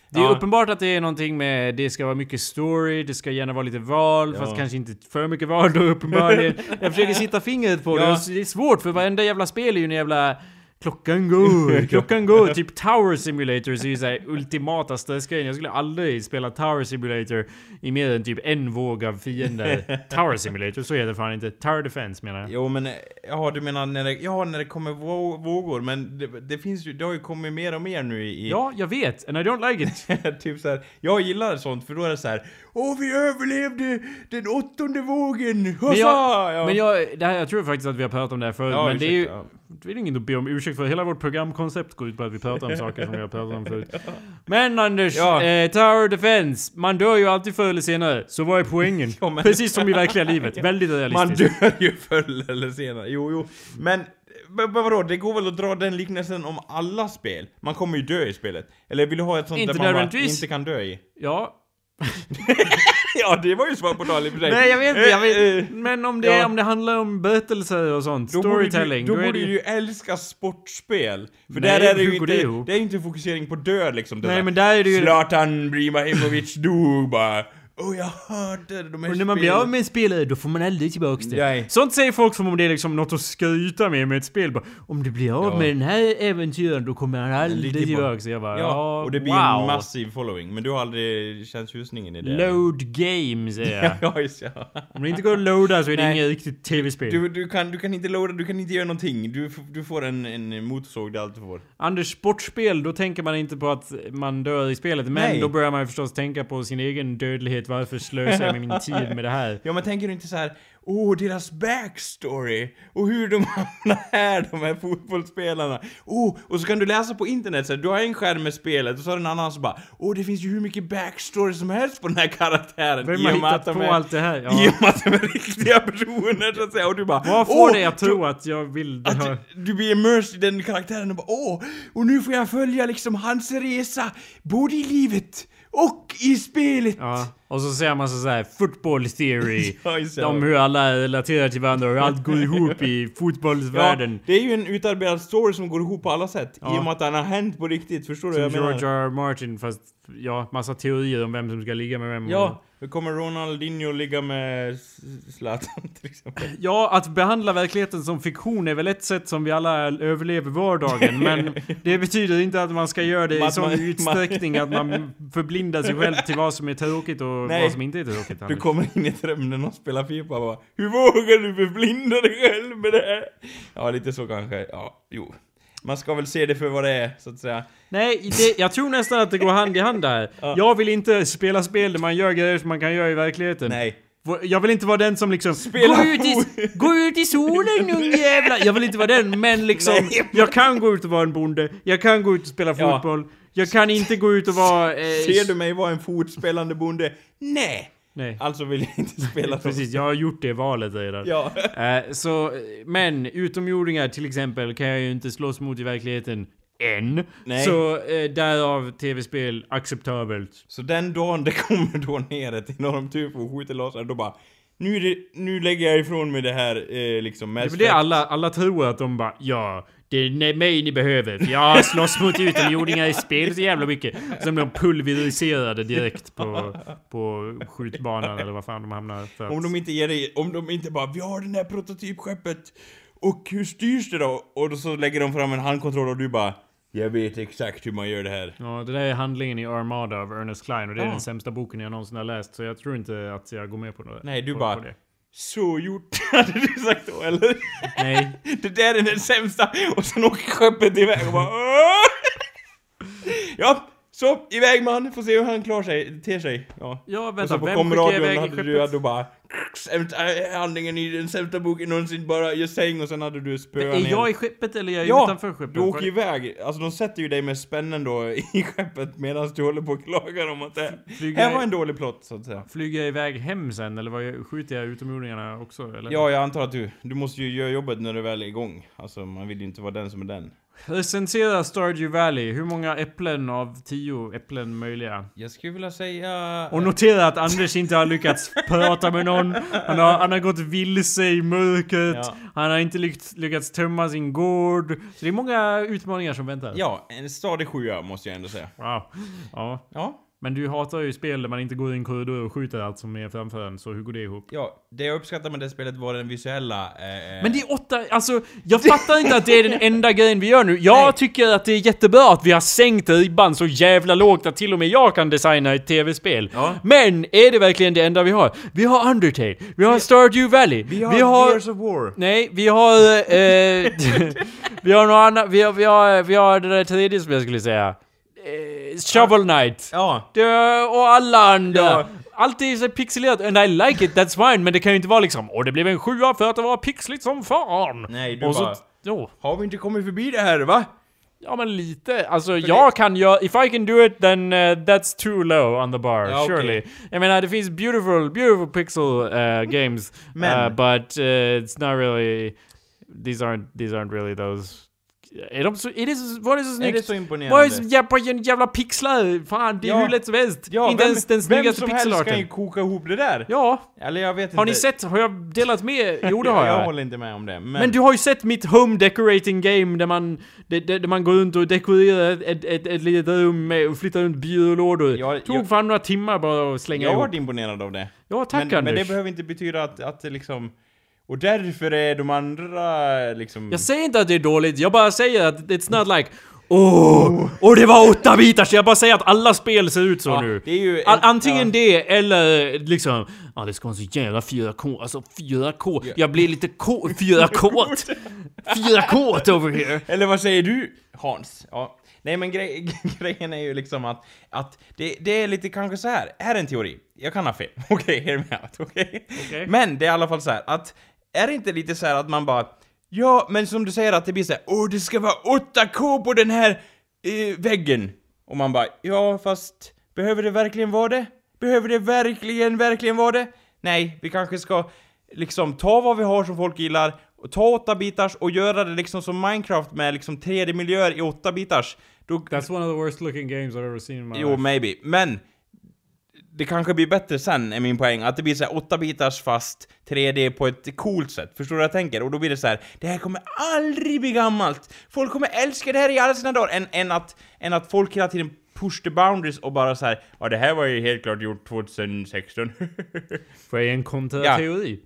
det är Ja. uppenbart att det är någonting med... Det ska vara mycket story, det ska gärna vara lite val, Ja. fast kanske inte för mycket val då uppenbarligen. jag försöker sitta fingret på det Ja. och det är svårt för varenda jävla spel är ju en jävla... Klockan går, klockan går. typ Tower Simulator är ju såhär ultimata stressgrejen. Jag skulle aldrig spela Tower Simulator i mer än typ en våg av fiender. Tower Simulator, så heter det fan inte. Tower Defense menar jag. Jo men, ja du menar när det, ja, när det kommer vå- vågor, men det, det finns ju, det har ju kommit mer och mer nu i... Ja, jag vet. And I don't like it. typ så här, jag gillar sånt för då är det så här. Åh vi överlevde den åttonde vågen! Hossa! Men jag, ja. men jag, det här, jag tror faktiskt att vi har pratat om det här förut, Ja, men det är ju... ursäkta, ja. Det är inget att be om ursäkt för. Hela vårt programkoncept går ut på att vi pratar om saker som vi har pratat om förut. Men Anders, Ja. eh, Tower Defense. Man dör ju alltid förr eller senare. Så vad är poängen? Men- Precis som i verkliga livet. Väldigt Man realistiskt. dör ju förr eller senare, jo jo. Men, men vadå, det går väl att dra den liknelsen om alla spel? Man kommer ju dö i spelet. Eller vill du ha ett sånt Inte där man bara inte kan dö i? Ja. ja, det var ju svar på tal i och för sig. Nej jag vet inte, jag Eh, eh, vet. Men om det, ja. om det handlar om berättelser och sånt. Då borde storytelling. du, då borde det du ju älska sportspel. För Nej, där är det ju det inte, ihop? det är inte fokusering på död liksom. Det Nej där, men där är det ju... Zlatan Ibrahimovic dog bara. Åh jag hatade de här Och när man blir spelen." av med spelet, då får man aldrig tillbaks det. Nej. Sånt säger folk som om det är liksom något att skryta med med ett spel. Bara, om du blir av Ja. med den här äventyren, då kommer han aldrig tillbaks. Jag bara, Ja, ja, och det blir wow. en massiv following. Men du har aldrig känt tjusningen i det? Load game, säger jag. ja, just ja. Om det inte går att loada så är det inget riktigt tv-spel. Du, du, kan, du kan inte loada, du kan inte göra någonting. Du, du får en, en motorsåg, det är allt du får. Anders, sportspel, då tänker man inte på att man dör i spelet. Men Nej. då börjar man förstås tänka på sin egen dödlighet. Varför slösar jag med min tid med det här? Ja men tänker du inte så här, åh deras backstory, och hur de hamnar här, de här fotbollsspelarna. Åh, och så kan du läsa på internet så här, du har en skärm med spelet och så har du en annan som bara, åh det finns ju hur mycket backstory som helst på den här karaktären. Vem i har hittat på är- allt det här? I Ja. och med att de är riktiga personer så att säga, och du bara, Vad får åh, dig att tro att jag vill det här? du blir immersed i den karaktären och bara åh, och nu får jag följa liksom hans resa, både i livet och i spelet. Ja, och så ser man så här football theory. Ja, om hur alla relaterar till varandra och hur allt går ihop i fotbollsvärlden. Ja, det är ju en utarbetad story som går ihop på alla sätt. Ja. I och med att den har hänt på riktigt, förstår du Som vad jag menar? George R. Martin fast ja, massa teorier om vem som ska ligga med vem. Ja, nu kommer Ronaldinho ligga med Zlatan till exempel. Ja, att behandla verkligheten som fiktion är väl ett sätt som vi alla överlever vardagen. Men det betyder inte att man ska göra det i sån utsträckning att man förblindar sig själv till vad som är tråkigt och Nej. vad som inte är tråkigt. Du kommer in i drömmen och spelar Fifa och bara Hur vågar du förblinda dig själv med det här? Ja, lite så kanske. Ja, jo. Man ska väl se det för vad det är, så att säga. Nej, det, jag tror nästan att det går hand i hand där. Ja. Jag vill inte spela spel där man gör grejer som man kan göra i verkligheten. Nej. Jag vill inte vara den som liksom Spela gå ut, i, gå ut i solen nu jävlar! Jag vill inte vara den, men liksom Nej. Jag kan gå ut och vara en bonde, jag kan gå ut och spela Ja. fotboll Jag kan inte gå ut och vara... Eh, Ser du mig vara en fotspelande bonde? Nej! Nej, Alltså vill jag inte spela precis. Jag har gjort det valet redan. Ja. Eh, så, men utomjordingar till exempel kan jag ju inte slåss mot i verkligheten. Än. Nej. Så eh, därav tv-spel acceptabelt. Så den dagen det kommer då ner ett enormt UFO och skjuter laser, då bara nu, det, nu lägger jag ifrån mig det här eh, liksom Det är Mass det alla, alla tror att de bara ja, det är mig ni behöver. För jag slåss mot utomjordingar i spel så jävla mycket. Sen blir de pulveriserade direkt på, på skjutbanan eller vad fan de hamnar för att... Om de inte ger dig, om de inte bara vi har det här prototypskeppet och hur styrs det då? Och så lägger de fram en handkontroll och du bara jag vet exakt hur man gör det här. Ja, det där är handlingen i Armada av Ernest Klein och det är Ja. den sämsta boken jag någonsin har läst. Så jag tror inte att jag går med på det. Nej, du på, bara- På. Så gjort, hade du sagt då eller? Nej. Det där är den sämsta! Och sen åker skeppet iväg och bara! Ja, så iväg man, får se hur han klarar sig, ter sig. Ja. Ja, Och vänta, så på komradion hade du, skeppet? du bara sämsta handlingen i den sämsta boken någonsin, bara jag säng och sen hade du spöat Är jag i skeppet eller är jag Ja, utanför skeppet? du åker iväg, alltså de sätter ju dig med spännen då i skeppet medan du håller på och klagar om att det Flyger här var en dålig plott så att säga. Flyger jag iväg hem sen eller vad jag, skjuter jag utomjordingarna också eller? Ja, jag antar att du, du måste ju göra jobbet när du väl är igång. Alltså man vill ju inte vara den som är den. Recensera Stardew Valley. Hur många äpplen av tio äpplen möjliga? Jag skulle vilja säga... Och notera att Anders inte har lyckats prata med någon. Han har, han har gått vilse i mörkret. Ja. Han har inte lyckats, lyckats tömma sin gård. Så det är många utmaningar som väntar. Ja, en stadig sjua måste jag ändå säga. Wow. Ja. Ja. Men du hatar ju spel där man inte går i en korridor och skjuter allt som är framför en. Så hur går det ihop? Ja, det jag uppskattar med det spelet var den visuella... Eh, Men det är åtta, alltså jag fattar inte att det är den enda grejen vi gör nu. Jag Nej. tycker att det är jättebra att vi har sänkt ribban så jävla lågt att till och med jag kan designa ett tv-spel. Ja. Men är det verkligen det enda vi har? Vi har Undertale, vi har Stardew Valley, vi har, Gears of War. Nej, vi har... Eh, vi har något annat, vi har, vi har, vi har det där tredje som jag skulle säga. Shovel Knight. Ja. Det, och alla andra. Ja. Allt är så pixelerat, and I like it, that's fine, men det kan ju inte vara liksom Åh, det blev en sjua för att det var pixligt som fan! Nej, du och så, bara... jo, Har vi inte kommit förbi det här, va? ja men lite. Alltså jag kan göra, if I can do it then uh, that's too low on the bar, Ja, surely. Jag menar det finns beautiful, beautiful pixel uh, games, Men- uh, but uh, it's not really, these aren't, these aren't really those. Är de så, är det så, var det så snyggt? det så Vad är imponerande? så jävla, jävla pixlar? Fan, det är Ja. hur lätt som helst. Ja, inte vem, ens den vem snyggaste som helst pixelarten. kan ju koka ihop det där. Ja, Eller jag vet har ni inte. sett? Har jag delat med? Jo det har jag jag. håller inte med om det. Men, Men du har ju sett mitt home decorating game där man, där, där man går runt och dekorerar ett, ett, ett, ett litet rum med och flyttar runt byrålådor. Jag- Tog jag- fan några timmar bara att slänga jag har varit imponerad av det. Ja, tack men, Anders. men det behöver inte betyda att, att det liksom... Och därför är de andra liksom... Jag säger inte att det är dåligt, jag bara säger att it's not like Åh, och det var åtta bitar så jag bara säger att alla spel ser ut så Ja, nu. en- antingen ja. det eller liksom Ja det ska vara så jävla 4K, alltså 4K, Ja. jag blir lite K, 4K 4K over here Eller vad säger du, Hans? Ja. Nej men grej, grejen är ju liksom att, att det, det är lite kanske så här. här är en teori. Jag kan ha fel. Okej, hear me out, okej? Okej. Men det är i alla fall så här att, är det inte lite så här att man bara, ja men som du säger att det blir så här, åh det ska vara 8K på den här eh, väggen. Och man bara, ja fast, behöver det verkligen vara det? Behöver det verkligen, verkligen vara det? Nej, vi kanske ska liksom ta vad vi har som folk gillar, och ta 8 bitars och göra det liksom som Minecraft med liksom 3D-miljöer i 8 bitars. Då, That's one of the worst looking games I've ever seen in my jo, life. maybe. Men det kanske blir bättre sen, är min poäng. Att det blir så här 8 bitars fast 3D på ett coolt sätt. Förstår du vad jag tänker? Och då blir det så här, det här kommer aldrig bli gammalt. Folk kommer älska det här i alla sina dagar. Än, än, att, än att folk hela tiden push the boundaries och bara så här, ja det här var ju helt klart gjort 2016. Får jag ge en kontra Ja. teori?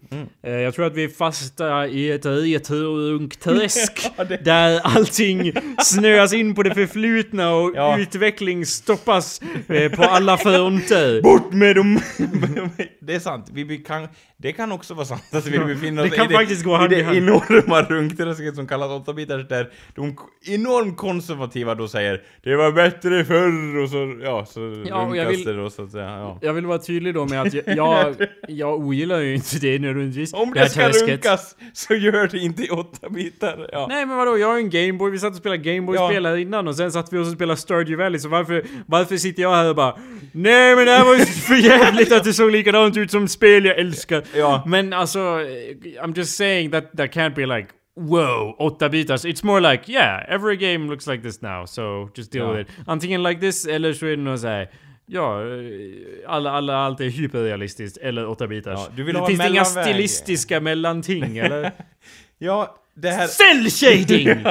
Eh, Jag tror att vi är fasta i ett retrounkträsk Ja, det- där allting snöas in på det förflutna och Ja. utveckling stoppas eh, på alla fronter. Bort med dem! det är sant, vi kan, det kan också vara sant att vi befinner oss det kan i faktiskt gå hand i det hand. enorma runkträsket som kallas 8-bitars där de enormt konservativa då säger Det var bättre förr och så, ja, så Ja, och jag vill- det då så att säga, ja. Jag vill vara tydlig då med att jag, jag, jag ogillar ju inte det nödvändigtvis. Om här det ska träsket. runkas så gör det inte i 8 bitar, ja. Nej men vadå, jag har en Gameboy, vi satt och spelade Gameboy-spel här innan och sen satt vi och spelade Stardew Valley så varför, varför sitter jag här och bara Nej men det här var ju för jävligt att det såg likadant ut som spel jag älskar. Ja. Men alltså, I'm just saying that that can't be like Wow, 8 bitars. It's more like yeah, every game looks like this now, so just deal Ja. with it. Antingen like this eller så är det något såhär Ja, eh, alla, alla, allt är hyperrealistiskt, eller 8 bitars. Ja, du vill det ha finns inga mellanväg. stilistiska mellanting, eller? Ja, det här... Cell shading!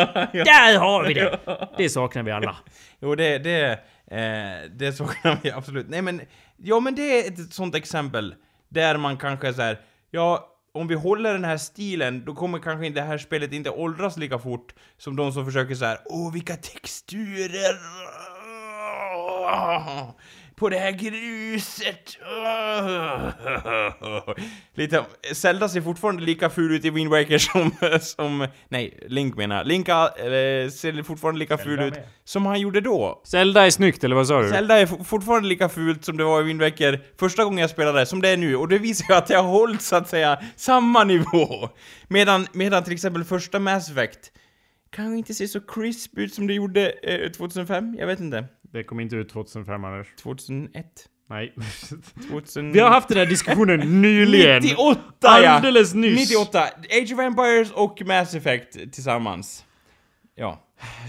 Där har vi det! Det saknar vi alla. Jo, det, det, eh, det saknar vi absolut. Nej men, ja men det är ett sånt exempel där man kanske så här, ja, om vi håller den här stilen, då kommer kanske det här spelet inte åldras lika fort som de som försöker så här, åh vilka texturer! På det här gruset. Lite, Zelda ser fortfarande lika ful ut i Wind Waker som, som, nej, Link menar jag. Link eh, ser fortfarande lika ful ut med. som han gjorde då. Zelda är snyggt, eller vad sa du? Zelda är fortfarande lika fult som det var i Wind Waker första gången jag spelade, som det är nu, och det visar ju att jag har hållit så att säga samma nivå. Medan, medan till exempel första Mass Effect kanske inte ser så crisp ut som det gjorde eh, 2005, jag vet inte. Det kom inte ut 2005, Anders. 2001? Nej. 2000... Vi har haft den här diskussionen nyligen. 98 ja! Alldeles nyss. 98! Age of Empires och Mass Effect tillsammans. Ja.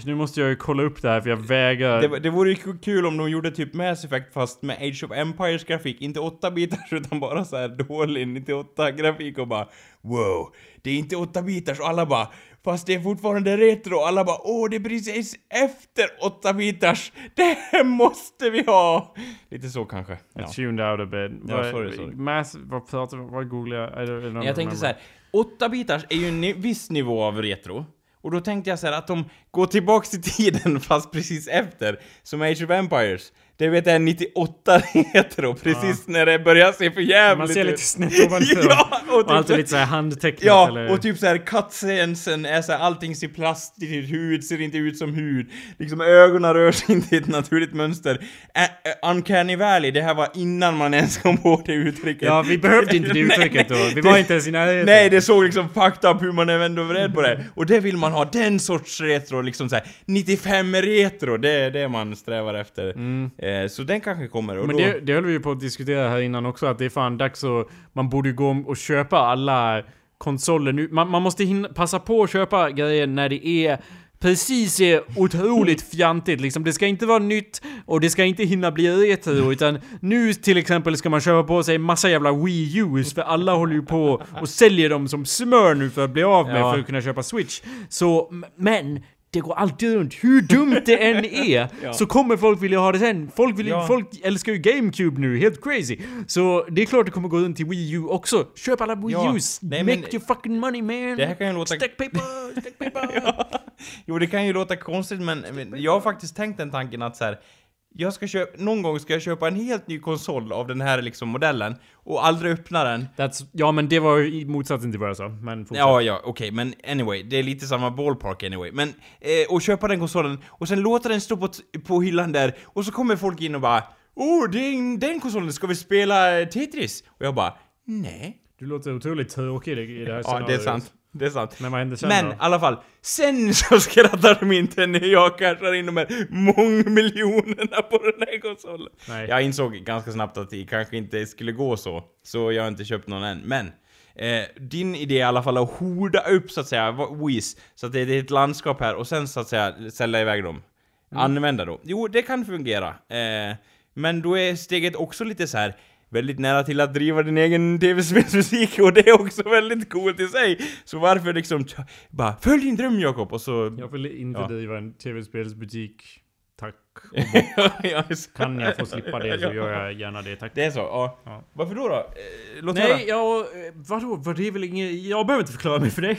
Nu måste jag ju kolla upp det här för jag vägrar. Det, det vore ju kul om de gjorde typ Mass Effect fast med Age of Empires grafik, inte 8 bitars utan bara så här dålig 98 grafik och bara wow, det är inte 8 bitars och alla bara fast det är fortfarande retro alla bara åh det är precis efter 8 bitars, det här måste vi ha! Lite så kanske. Ja. I tuned out a bit. Ja, Vad- sorry, sorry. Mass, vad pratar Vad googlar jag? I don't- I don't Jag remember. tänkte så här, 8 bitars är ju en ni- viss nivå av retro. Och då tänkte jag så här att de går tillbaks i tiden fast precis efter, som Age of Empires. Det vet jag är 98 retro, precis när det börjar se för jävligt Man ser lite snett ovanför. ja, och, Och typ allt är så- lite såhär handtecknat Ja, eller... och typ såhär cutscenesen är såhär, allting ser plastigt ut, hud ser inte ut som hud. Liksom ögonen rör sig inte i ett naturligt mönster. Ä- Uncanny Valley, det här var innan man ens kom på det uttrycket. Ja, vi behövde inte det uttrycket nej, då. Vi det- var inte ens i närheten. Nej, det såg liksom fucked up hur man är ändå beredd på det. Och det vill man ha, den sorts retro, liksom såhär 95 retro, det är det man strävar efter. Eh, så den kanske kommer. Och. Men då, det, det höll vi ju på att diskutera här innan också, att det är fan dags att... Man borde ju gå och köpa alla konsoler nu. Man, man måste hinna, passa på att köpa grejer när det är precis är otroligt fjantigt liksom. Det ska inte vara nytt och det ska inte hinna bli retro utan nu till exempel ska man köpa på sig massa jävla Wii U's för alla håller ju på och säljer dem som smör nu för att bli av med Ja. för att kunna köpa Switch. Så, men det går alltid runt. Hur dumt det än är Ja. så kommer folk vilja ha det sen. Folk, vill, Ja. folk älskar ju GameCube nu, helt crazy. Så det är klart det kommer gå runt till Wii U också. Köp alla Wii Ja. U's. Nej, Make men- your fucking money man. Det här kan ju låta... Stack paper, stack paper. Jo, det kan ju låta konstigt, men, men jag har faktiskt tänkt den tanken att så här. Jag ska köpa, någon gång ska jag köpa en helt ny konsol av den här liksom modellen och aldrig öppna den. That's, ja men det var ju motsatsen till vad jag sa. Men fortsätt. Ja, ja, okej, men anyway, det är lite samma ballpark anyway. Men, eh, och köpa den konsolen och sen låta den stå på, på hyllan där och så kommer folk in och bara Åh, den, den konsolen, ska vi spela Tetris? Och jag bara Nej. Du låter otroligt tråkig i det här Ja, det är scenariot. sant. Det är sant. Men vad händer sen Men då? i alla fall, sen så skrattar de inte när jag cashar in de här mångmiljonerna på den här konsolen. Nej. Jag insåg ganska snabbt att det kanske inte skulle gå så, så jag har inte köpt någon än. Men, eh, din idé är i alla fall att horda upp så att säga, Wiz, så att det är ett landskap här och sen så att säga sälja iväg dem. Mm. Använda då. Jo, det kan fungera. Eh, men då är steget också lite så här väldigt nära till att driva din egen tv-spelsmusik och det är också väldigt coolt i sig. Så varför liksom bara följ din dröm Jakob och så... Jag vill inte Ja. driva en tv-spelsbutik. Tack. Ja, just- Kan jag få slippa det så Ja. gör jag gärna det, tack. Det är så? Ja. Ja. Varför då? då? Eh, Låt höra. Nej, jag... eh, Vadå? Vad det är väl inget... Jag behöver inte förklara mig för dig.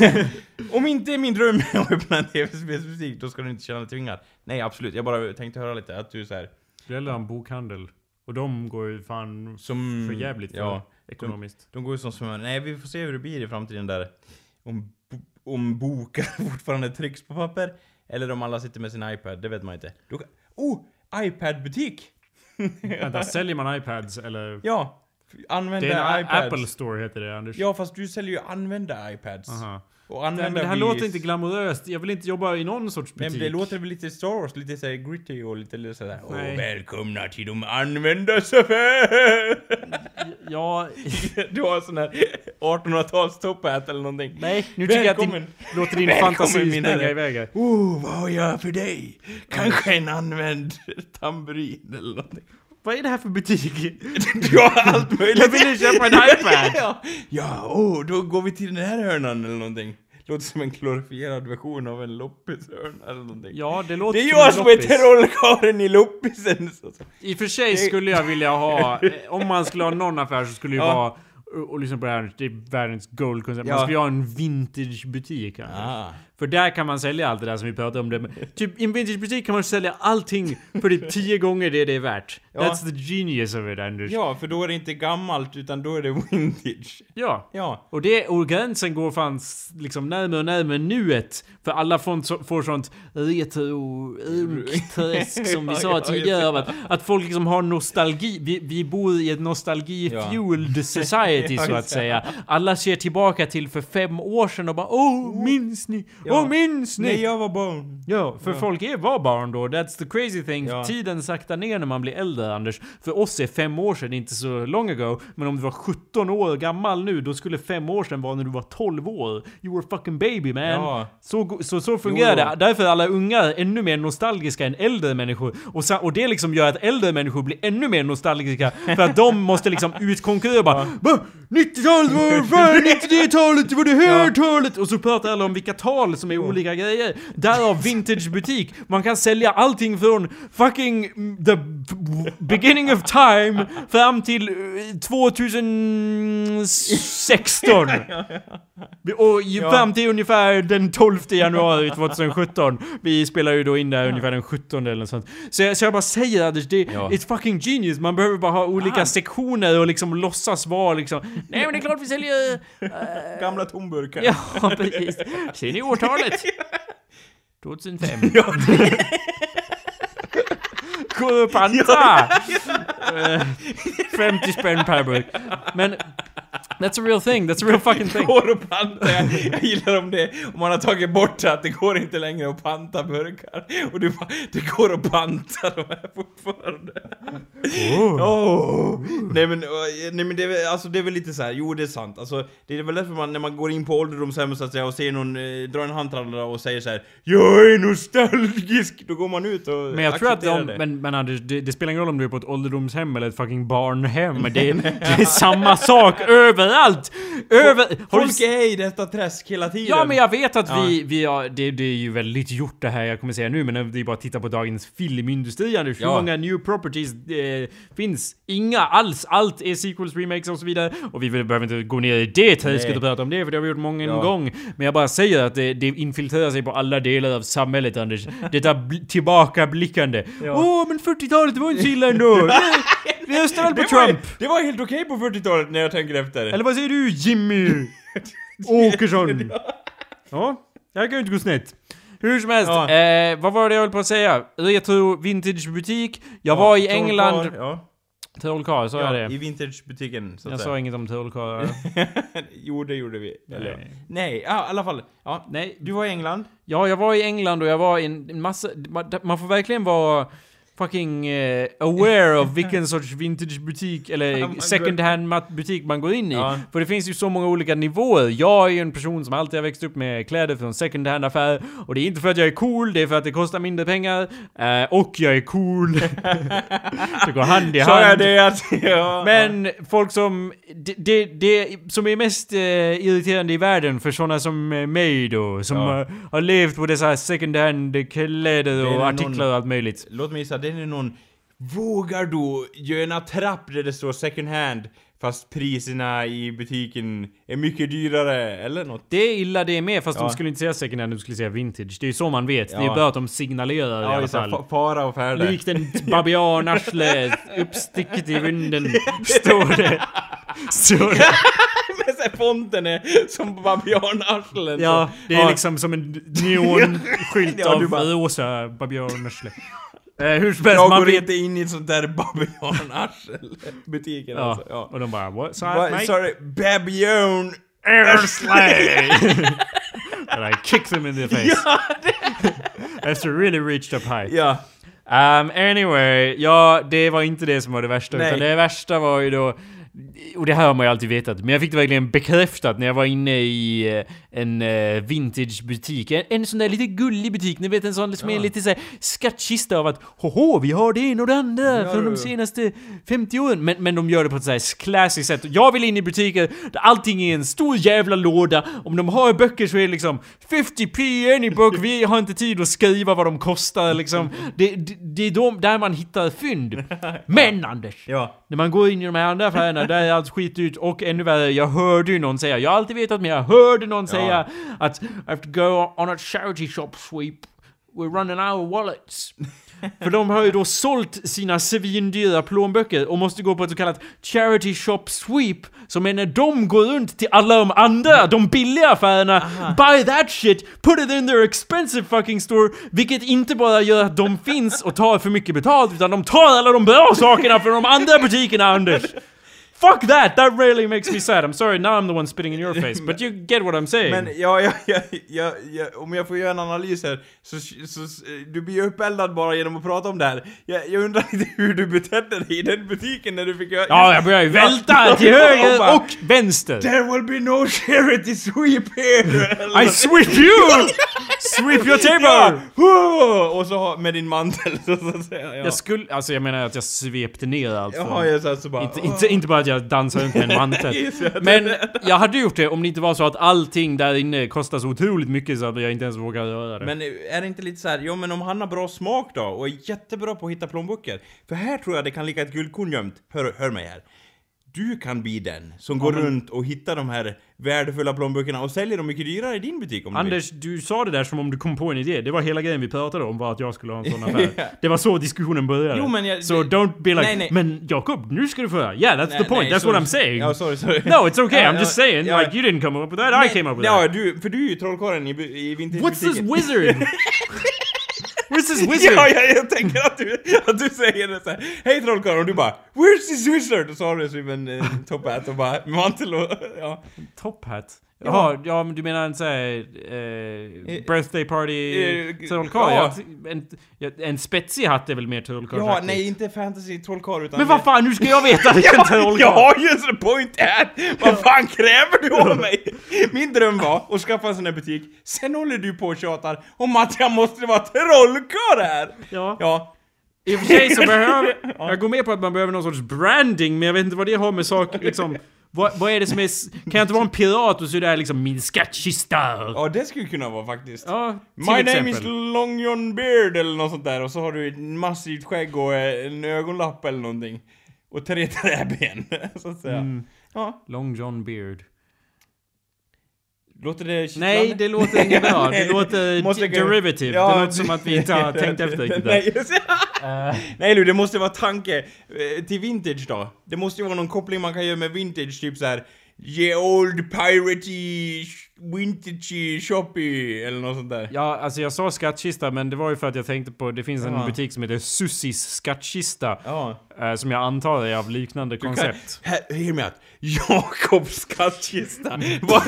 Om inte min dröm är att öppna en tv-spelsbutik, då ska du inte känna dig tvingad. Nej, absolut. Jag bara tänkte höra lite att du är så här Det gäller en bokhandel. Och de går ju fan som... för jävligt för Ja. ekonomiskt. De går ju som smör. Nej, vi får se hur det blir i framtiden där. Om, om bokar fortfarande trycks på papper. Eller om alla sitter med sin iPad, det vet man inte. Då, oh! iPad-butik! Vänta, säljer man iPads eller? Ja! Det Använda är en iPads. Apple Store heter det, Anders. Ja, fast du säljer ju använda iPads. Aha. Och använda det här Wii's. låter inte glamoröst. Jag vill inte jobba i någon sorts butik. men det låter väl lite Star Wars, lite såhär gritty och lite sådär Åh, välkomna till de användas affär! Ja... du har sån här 1800-tals top hat eller någonting. Nej, nu tycker jag att din, låter din fantasi springa iväg här. Oh, vad har jag för dig? Kanske en använd tamburin eller någonting. Vad är det här för butik? Du har allt möjligt. Jag ville köpa en iPad. ja, ja oh, då går vi till den här hörnan eller någonting. Låter som en glorifierad version av en loppishörna eller någonting. Ja, det låter Det är som jag som är loppis. trollkarlen i loppisen! I och för sig skulle jag vilja ha, om man skulle ha någon affär så skulle det Ja. vara och, lyssna på det här, det är världens guldkoncept. Man Ja. skulle ju ha en vintagebutik här. Ah. För där kan man sälja allt det där som vi pratade om. Det. Men typ i en vintagebutik kan man sälja allting för det tio gånger det det är värt. Ja. That's the genius of it Anders. Ja, för då är det inte gammalt utan då är det vintage. ja. Ja. Och, det, och gränsen går fan liksom närmare och närmare nuet. För alla får, får sånt retro-träsk som vi sa tidigare. att, att folk liksom har nostalgi. Vi, vi bor i ett nostalgi-fueled society så att säga. Alla ser tillbaka till för fem år sedan och bara Åh, minns ni? Ja. minns ni? Nej, jag var barn. Ja, för Ja. folk är, var barn då. That's the crazy thing. Ja. Tiden saktar ner när man blir äldre, Anders. För oss är fem år sedan inte så long ago. Men om du var 17 år gammal nu, då skulle fem år sedan vara när du var 12 år. You were fucking baby man. Ja. Så, så, så fungerar Jo, det. Därför är alla unga ännu mer nostalgiska än äldre människor. Och, och det liksom gör att äldre människor blir ännu mer nostalgiska. För att de måste liksom utkonkurrera bara "Va? 90-talet var fan 90-talet, det var det här talet! Och så pratar alla om vilka tal som är olika grejer. Därav vintagebutik. Man kan sälja allting från fucking the beginning of time fram till eh, 2016. Och Ja. fram till ungefär den 12 januari 2017. Vi spelar ju då in det här ungefär den 17 eller något sånt. Så jag, så jag bara säger Anders, det, Ja. it's fucking genius. Man behöver bara ha olika Ah. sektioner och liksom låtsas vara liksom Nej men det är klart vi säljer... eh, Gamla tomburkar. ja, precis. Ser ni årtalet? 2005. Ja, panta! Eh, 50 spänn per burk. Men... That's a real thing, that's a real fucking thing. går att panta. Jag, jag gillar om det, om man har tagit bort att det går inte längre att panta burkar. Och du bara, det går att panta de här fortfarande. Åh. Nej men, nej men det är alltså det är väl lite så här. jo det är sant. Alltså, det är väl därför man, när man går in på ålderdomshem så att säga och ser någon eh, dra en handtrallare och säger så här: Jag är nostalgisk! Då går man ut och Men jag tror att de, det. men, men Anders, det, det spelar ingen roll om du är på ett ålderdomshem eller ett fucking barnhem. Det, det är samma sak överallt! Över... Folk är i detta träsk hela tiden. Ja men jag vet att Ja. vi, vi har, det, det är ju väldigt gjort det här jag kommer säga nu men det är bara att titta på dagens filmindustri Anders. Hur Ja. många new properties eh, finns? Inga alls. Allt är sequels, remakes och så vidare. Och vi behöver inte gå ner i det träsket och prata om det för det har vi gjort många Ja. gång. Men jag bara säger att det, det infiltrerar sig på alla delar av samhället Anders. Detta bl- tillbakablickande. Ja. men 40-talet det var inte så illa ändå. Vi röstar väl på det var, Trump. det var helt okej på 40-talet när jag tänker efter. Eller vad säger du Jimmy Åkesson? Ja, det här kan ju inte gå snett. Hur som helst, Ja. eh, vad var det jag höll på att säga? Retro vintagebutik. Jag var i England... Ja, Trollkarl, sa ja, jag det? i vintagebutiken så att Jag säga. sa inget om trollkarlar. jo, det gjorde vi. Eller, Nej. nej, ja, i alla fall. Ja, Nej, du var i England. ja, jag var i England och jag var i en, en massa... Man, man får verkligen vara fucking eh, aware av vilken sorts vintagebutik eller second hand butik man går in i. Ja. För det finns ju så många olika nivåer. Jag är ju en person som alltid har växt upp med kläder från second hand affär och det är inte för att jag är cool, det är för att det kostar mindre pengar. Eh, och jag är cool. det går hand i Sa jag hand. det att... Ja, Men folk som... Det, det, det som är mest eh, irriterande i världen för sådana som mig då, som Ja. har levt på dessa second hand kläder är och artiklar och allt möjligt. Låt mig gissa, det är någon... Vågar du göra en attrapp där det står second hand fast priserna i butiken är mycket dyrare, eller något? Det är illa det med, fast Ja. de skulle inte säga second hand, de skulle säga vintage. Det är ju så man vet. Det är Ja. bra att de signalerar i Ja, alla just det, fall. fa- fara och färde. Likt en babianarsle uppsticket i vinden står det. Står det. Med här fonten är som babianarslen. Ja, det är liksom som en neonskylt Ja, av bara- rosa babianarsle. Eh, hur som helst, Jag man går inte in i ett sånt där babianarsel. Butiken Ja, alltså. Ja. och de bara what size Va, mate? sorry, babian... Airslay! And I kick them in the face. After really reached up high. Ja. Um, anyway, ja, det var inte det som var det värsta. Nej. Utan det värsta var ju då... Och det här har man ju alltid vetat, men jag fick det verkligen bekräftat när jag var inne i eh, en uh, vintagebutik. En, en sån där lite gullig butik, ni vet en sån som är Ja. lite såhär skattkista av att Hoho, vi har det ena och det andra Ja, från de senaste 50 åren. Men, men de gör det på ett såhär classy sätt. Jag vill in i butiker där allting är en stor jävla låda. Om de har böcker så är det liksom 50p any book, vi har inte tid att skriva vad de kostar liksom. Det, det, det är de, där man hittar fynd. Men Anders! Ja. När man går in i de här andra affärerna, där är allt skitdyrt och ännu värre, jag hörde ju någon säga, jag har alltid vetat men jag hörde någon säga att I have to go on a charity shop sweep. We're running out of wallets. För de har ju då sålt sina svindyra plånböcker och måste gå på ett så kallat charity shop sweep. Som är när de går runt till alla de andra, de billiga affärerna, buy that shit, put it in their expensive fucking store. Vilket inte bara gör att de finns och tar för mycket betalt, utan de tar alla de bra sakerna från de andra butikerna, Anders. Fuck that! That really makes me sad. I'm sorry, now I'm the one spitting in your face. But you get what I'm saying. Men ja, ja, ja, ja, ja, om jag får göra en analys här, så, så, så du blir ju uppeldad bara genom att prata om det här. Jag, jag undrar lite hur du betedde dig i den butiken när du fick göra... Ja, jag börjar ju välta Ja, till höger och vänster. There will be no charity sweep here! I sweep you! Sweep your Ja! table! Huh! Och så med din mantel så, så att säga. Ja, Jag skulle, alltså jag menar att jag svepte ner allt Jaha, jag sa så bara... Inte, inte, inte bara jag dansade runt med en mantel. Men jag hade gjort det om det inte var så att allting där inne kostar så otroligt mycket så att jag inte ens vågar röra det. Men är det inte lite så här, jo men om han har bra smak då och är jättebra på att hitta plånböcker. För här tror jag det kan ligga ett guldkorn gömt. Hör, hör mig här. Du kan bli den som går men- runt och hittar de här värdefulla plånböckerna och säljer dem mycket dyrare i din butik om du vill. Anders, du sa det där som om du kom på en idé. Det var hela grejen vi pratade om, var att jag skulle ha en sån affär. Det var så diskussionen började. Jo, men jag- so don't be like, Nej, nej. men Jakob, nu ska du få höra. Yeah, that's Nej, the point, nej, that's sorry. what I'm saying. Ja, sorry, sorry. No, it's okay, Ja, I'm just ja, saying, ja. like you didn't come up with that, I came up with ja, that. du, för du är ju trollkarlen i, bu- i What's this vintagebutiken. wizard? Where's wizard? Ja, ja, jag tänker att du, att du säger det såhär Hej trollkarlen och du bara Where's this wizard? Och så har du som en eh, top hat och bara mantel och ja. Top hat? Jaha, ja men du menar en sån här, eh, birthday party eh, trollkarl? ja. En, en spetsig hatt är väl mer trollkarl Ja, nej inte fantasy trollkarl utan... Men vad fan, nu ska jag veta vilken trollkarl! jag har ju en sån point här! Vad fan kräver du av mig? Min dröm var att skaffa en sån här butik, sen håller du på och tjatar om att jag måste vara trollkarl här! Ja. Ja. I och för sig så behöver... Jag går med på att man behöver någon sorts branding, men jag vet inte vad det har med sak liksom... Vad, vad är det som är... Kan jag inte vara en pirat och så är det här liksom min skattkista? Ja, det skulle kunna vara faktiskt. Ja, till My exempel. name is Long John Beard eller något sånt där och så har du ett massivt skägg och eh, en ögonlapp eller någonting. Och tre träben, så att säga. Mm. Ja, Long John Beard. Låter det Nej, kittlande? det låter inte bra. Det Nej, låter måste- derivative. Ja, det låter som att vi inte har tänkt efter riktigt. Nej, just Nej du, det måste vara tanke eh, till vintage då. Det måste ju vara någon koppling man kan göra med vintage, typ så här. Ye old piratey vintage shoppy eller något sånt där. Ja, alltså jag sa skattkista, men det var ju för att jag tänkte på... Det finns en Ja. butik som heter Sussis skattkista. Ja. eh, som jag antar är av liknande Du kan- koncept. Här, hear me out. Jakobs skattkista. Vad,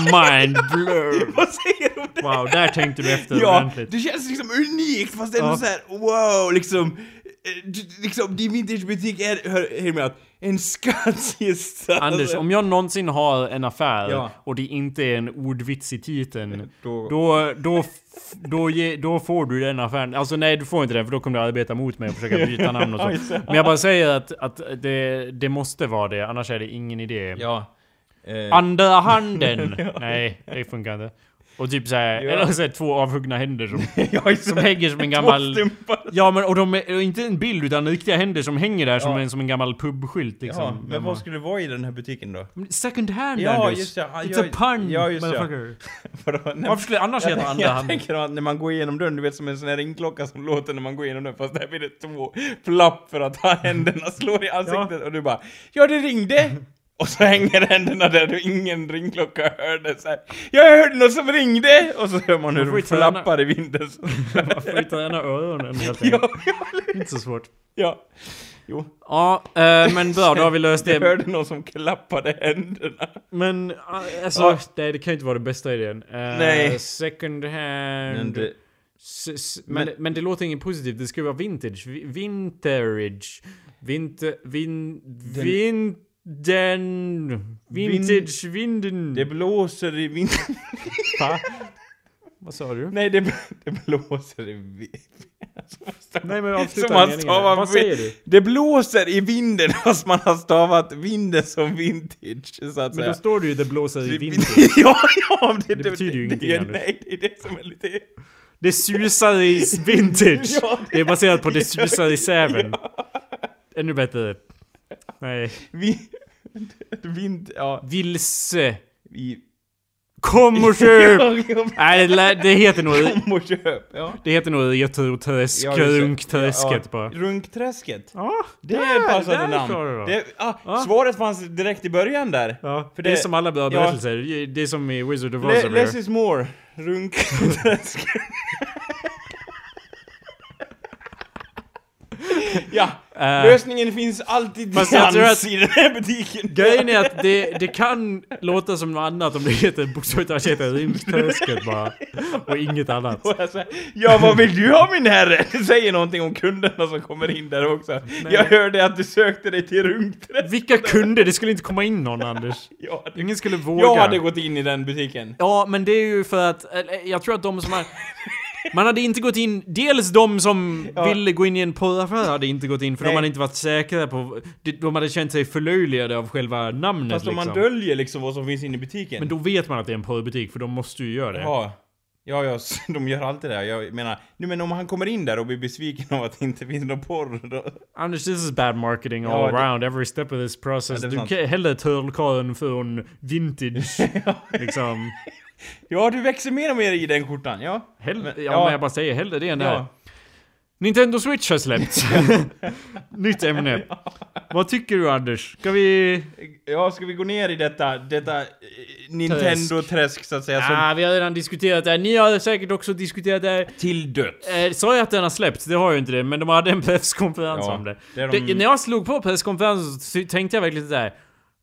Mind blur. vad säger du om det? Wow, där tänkte du efter Ja, ordentligt. det känns liksom unikt fast ändå Ja. så här, wow, liksom. eh, Liksom, din vintagebutik är, hör, hear me out, en skattkista. Anders, om jag någonsin har en affär Ja. och det inte är en ordvits i titeln. Då- Då, då, då, ge, då får du den affären. Alltså nej, du får inte den för då kommer du arbeta mot mig och försöka byta namn och så. Men jag bara säger att, att det, det måste vara det, annars är det ingen idé. Ja. Eh, Andra handen! Nej, det funkar inte. Och typ såhär, Ja. eller så här, två avhuggna händer som, ja, som hänger som en gammal... Ja men och de är och inte en bild utan riktiga händer som hänger där som, Ja. en, som en gammal pubskylt liksom. Ja, men vad skulle det vara i den här butiken då? Second hand Ja, Anders! just. Ja, It's ja, a pun! ja, just motherfucker. Nej, Varför skulle det annars heta andra jag hand? tänker att när man går igenom dörren, du vet som en sån här ringklocka som låter när man går igenom den, fast där blir det två flapp för att händerna slår i ansiktet och du bara Ja, det ringde! Och så hänger händerna där och ingen ringklocka hörde så här. Jag hörde något som ringde! Och så hör man hur Man de flappar i vinden. Man får ju träna öronen helt ja, enkelt. ja, Inte så svårt. ja. Jo, Ja, eh, men bra, då har vi löst jag det. hörde någon som klappade händerna. Men eh, alltså, Ja. nej det kan ju inte vara den bästa idén. Eh, Nej. Second hand... Men det, men, men det låter inget positivt, det ska vara vintage. Vi- Vintage. Vinter... Vin... Vin... Den... Vintage... Vinden... det blåser i vinden. Va? Vad sa du? Nej, det, det blåser i vinden. Nej men avsluta Som man meningen. stavar Vad säger du? Det blåser i vinden fast man har stavat vinden som vintage, så att Men säga. då står det ju det blåser i vinden. ja, ja, det, Det betyder ju ingenting, det. Nej, det är det som är lite... Det susar i vintage. Ja, Det är baserat på det susar i säven. Ännu bättre. Nej. Vi, Vint, ja. Vilse. I... Kom och köp! Nej, det, heter nog... Kom och köp, ja. Det heter nog Geturträsk, Ja, just det. Runkträsket Ja, bara. Runkträsket. Ja, Det där- är ett passande namn. Det, ah, Ja. Svaret fanns direkt i början där. Ja, För det är det- som alla bra ja. berättelser. Det är som i Wizard of Oz. Le, less is more. Runkträsket. ja, lösningen finns alltid Fast jag tror att- i den här butiken. Grejen är att det, det kan låta som något annat om det heter bokstavligt heter Rymdträsket bara. Och inget annat. Och jag säger, ja vad vill du ha min herre? Det säger någonting om kunderna som kommer in där också. Jag hörde att du sökte dig till Runkträsket. Vilka kunder? Det skulle inte komma in någon Anders. Jag hade, Ingen skulle våga. jag hade gått in i den butiken. Ja, men det är ju för att, eller, jag tror att de som har... Man hade inte gått in, dels de som Ja. ville gå in i en porraffär hade inte gått in för Nej. de hade inte varit säkra på, de- de hade känt sig förlöjligade av själva namnet Fast om liksom. man döljer liksom vad som finns inne i butiken. Men då vet man att det är en porrbutik för de måste ju göra det. Ja. Ja, ja, de gör alltid det. Jag menar, nu men om han kommer in där och blir besviken av att det inte finns någon porr då... Anders, this is bad marketing Ja, all det- around, every step of this process. Ja, det du sant. kan hellre trollkarlen från vintage, liksom. Ja, du växer mer och mer i den skjortan, ja. Hellre, Men- ja, ja. men jag bara säger hellre det än det här. Ja. Nintendo Switch har släppts. Nytt ämne. Vad tycker du Anders? Ska vi... ja, ska vi gå ner i detta, detta eh, Nintendo-träsk så att säga, som Ah, vi har redan diskuterat det här. Ni har säkert också diskuterat det här. till döds? Eh, sa jag att den har släppts? Det har jag inte det, men de hade en presskonferens Ja, om det. det är de- det. När jag slog på presskonferensen så tänkte jag verkligen sådär.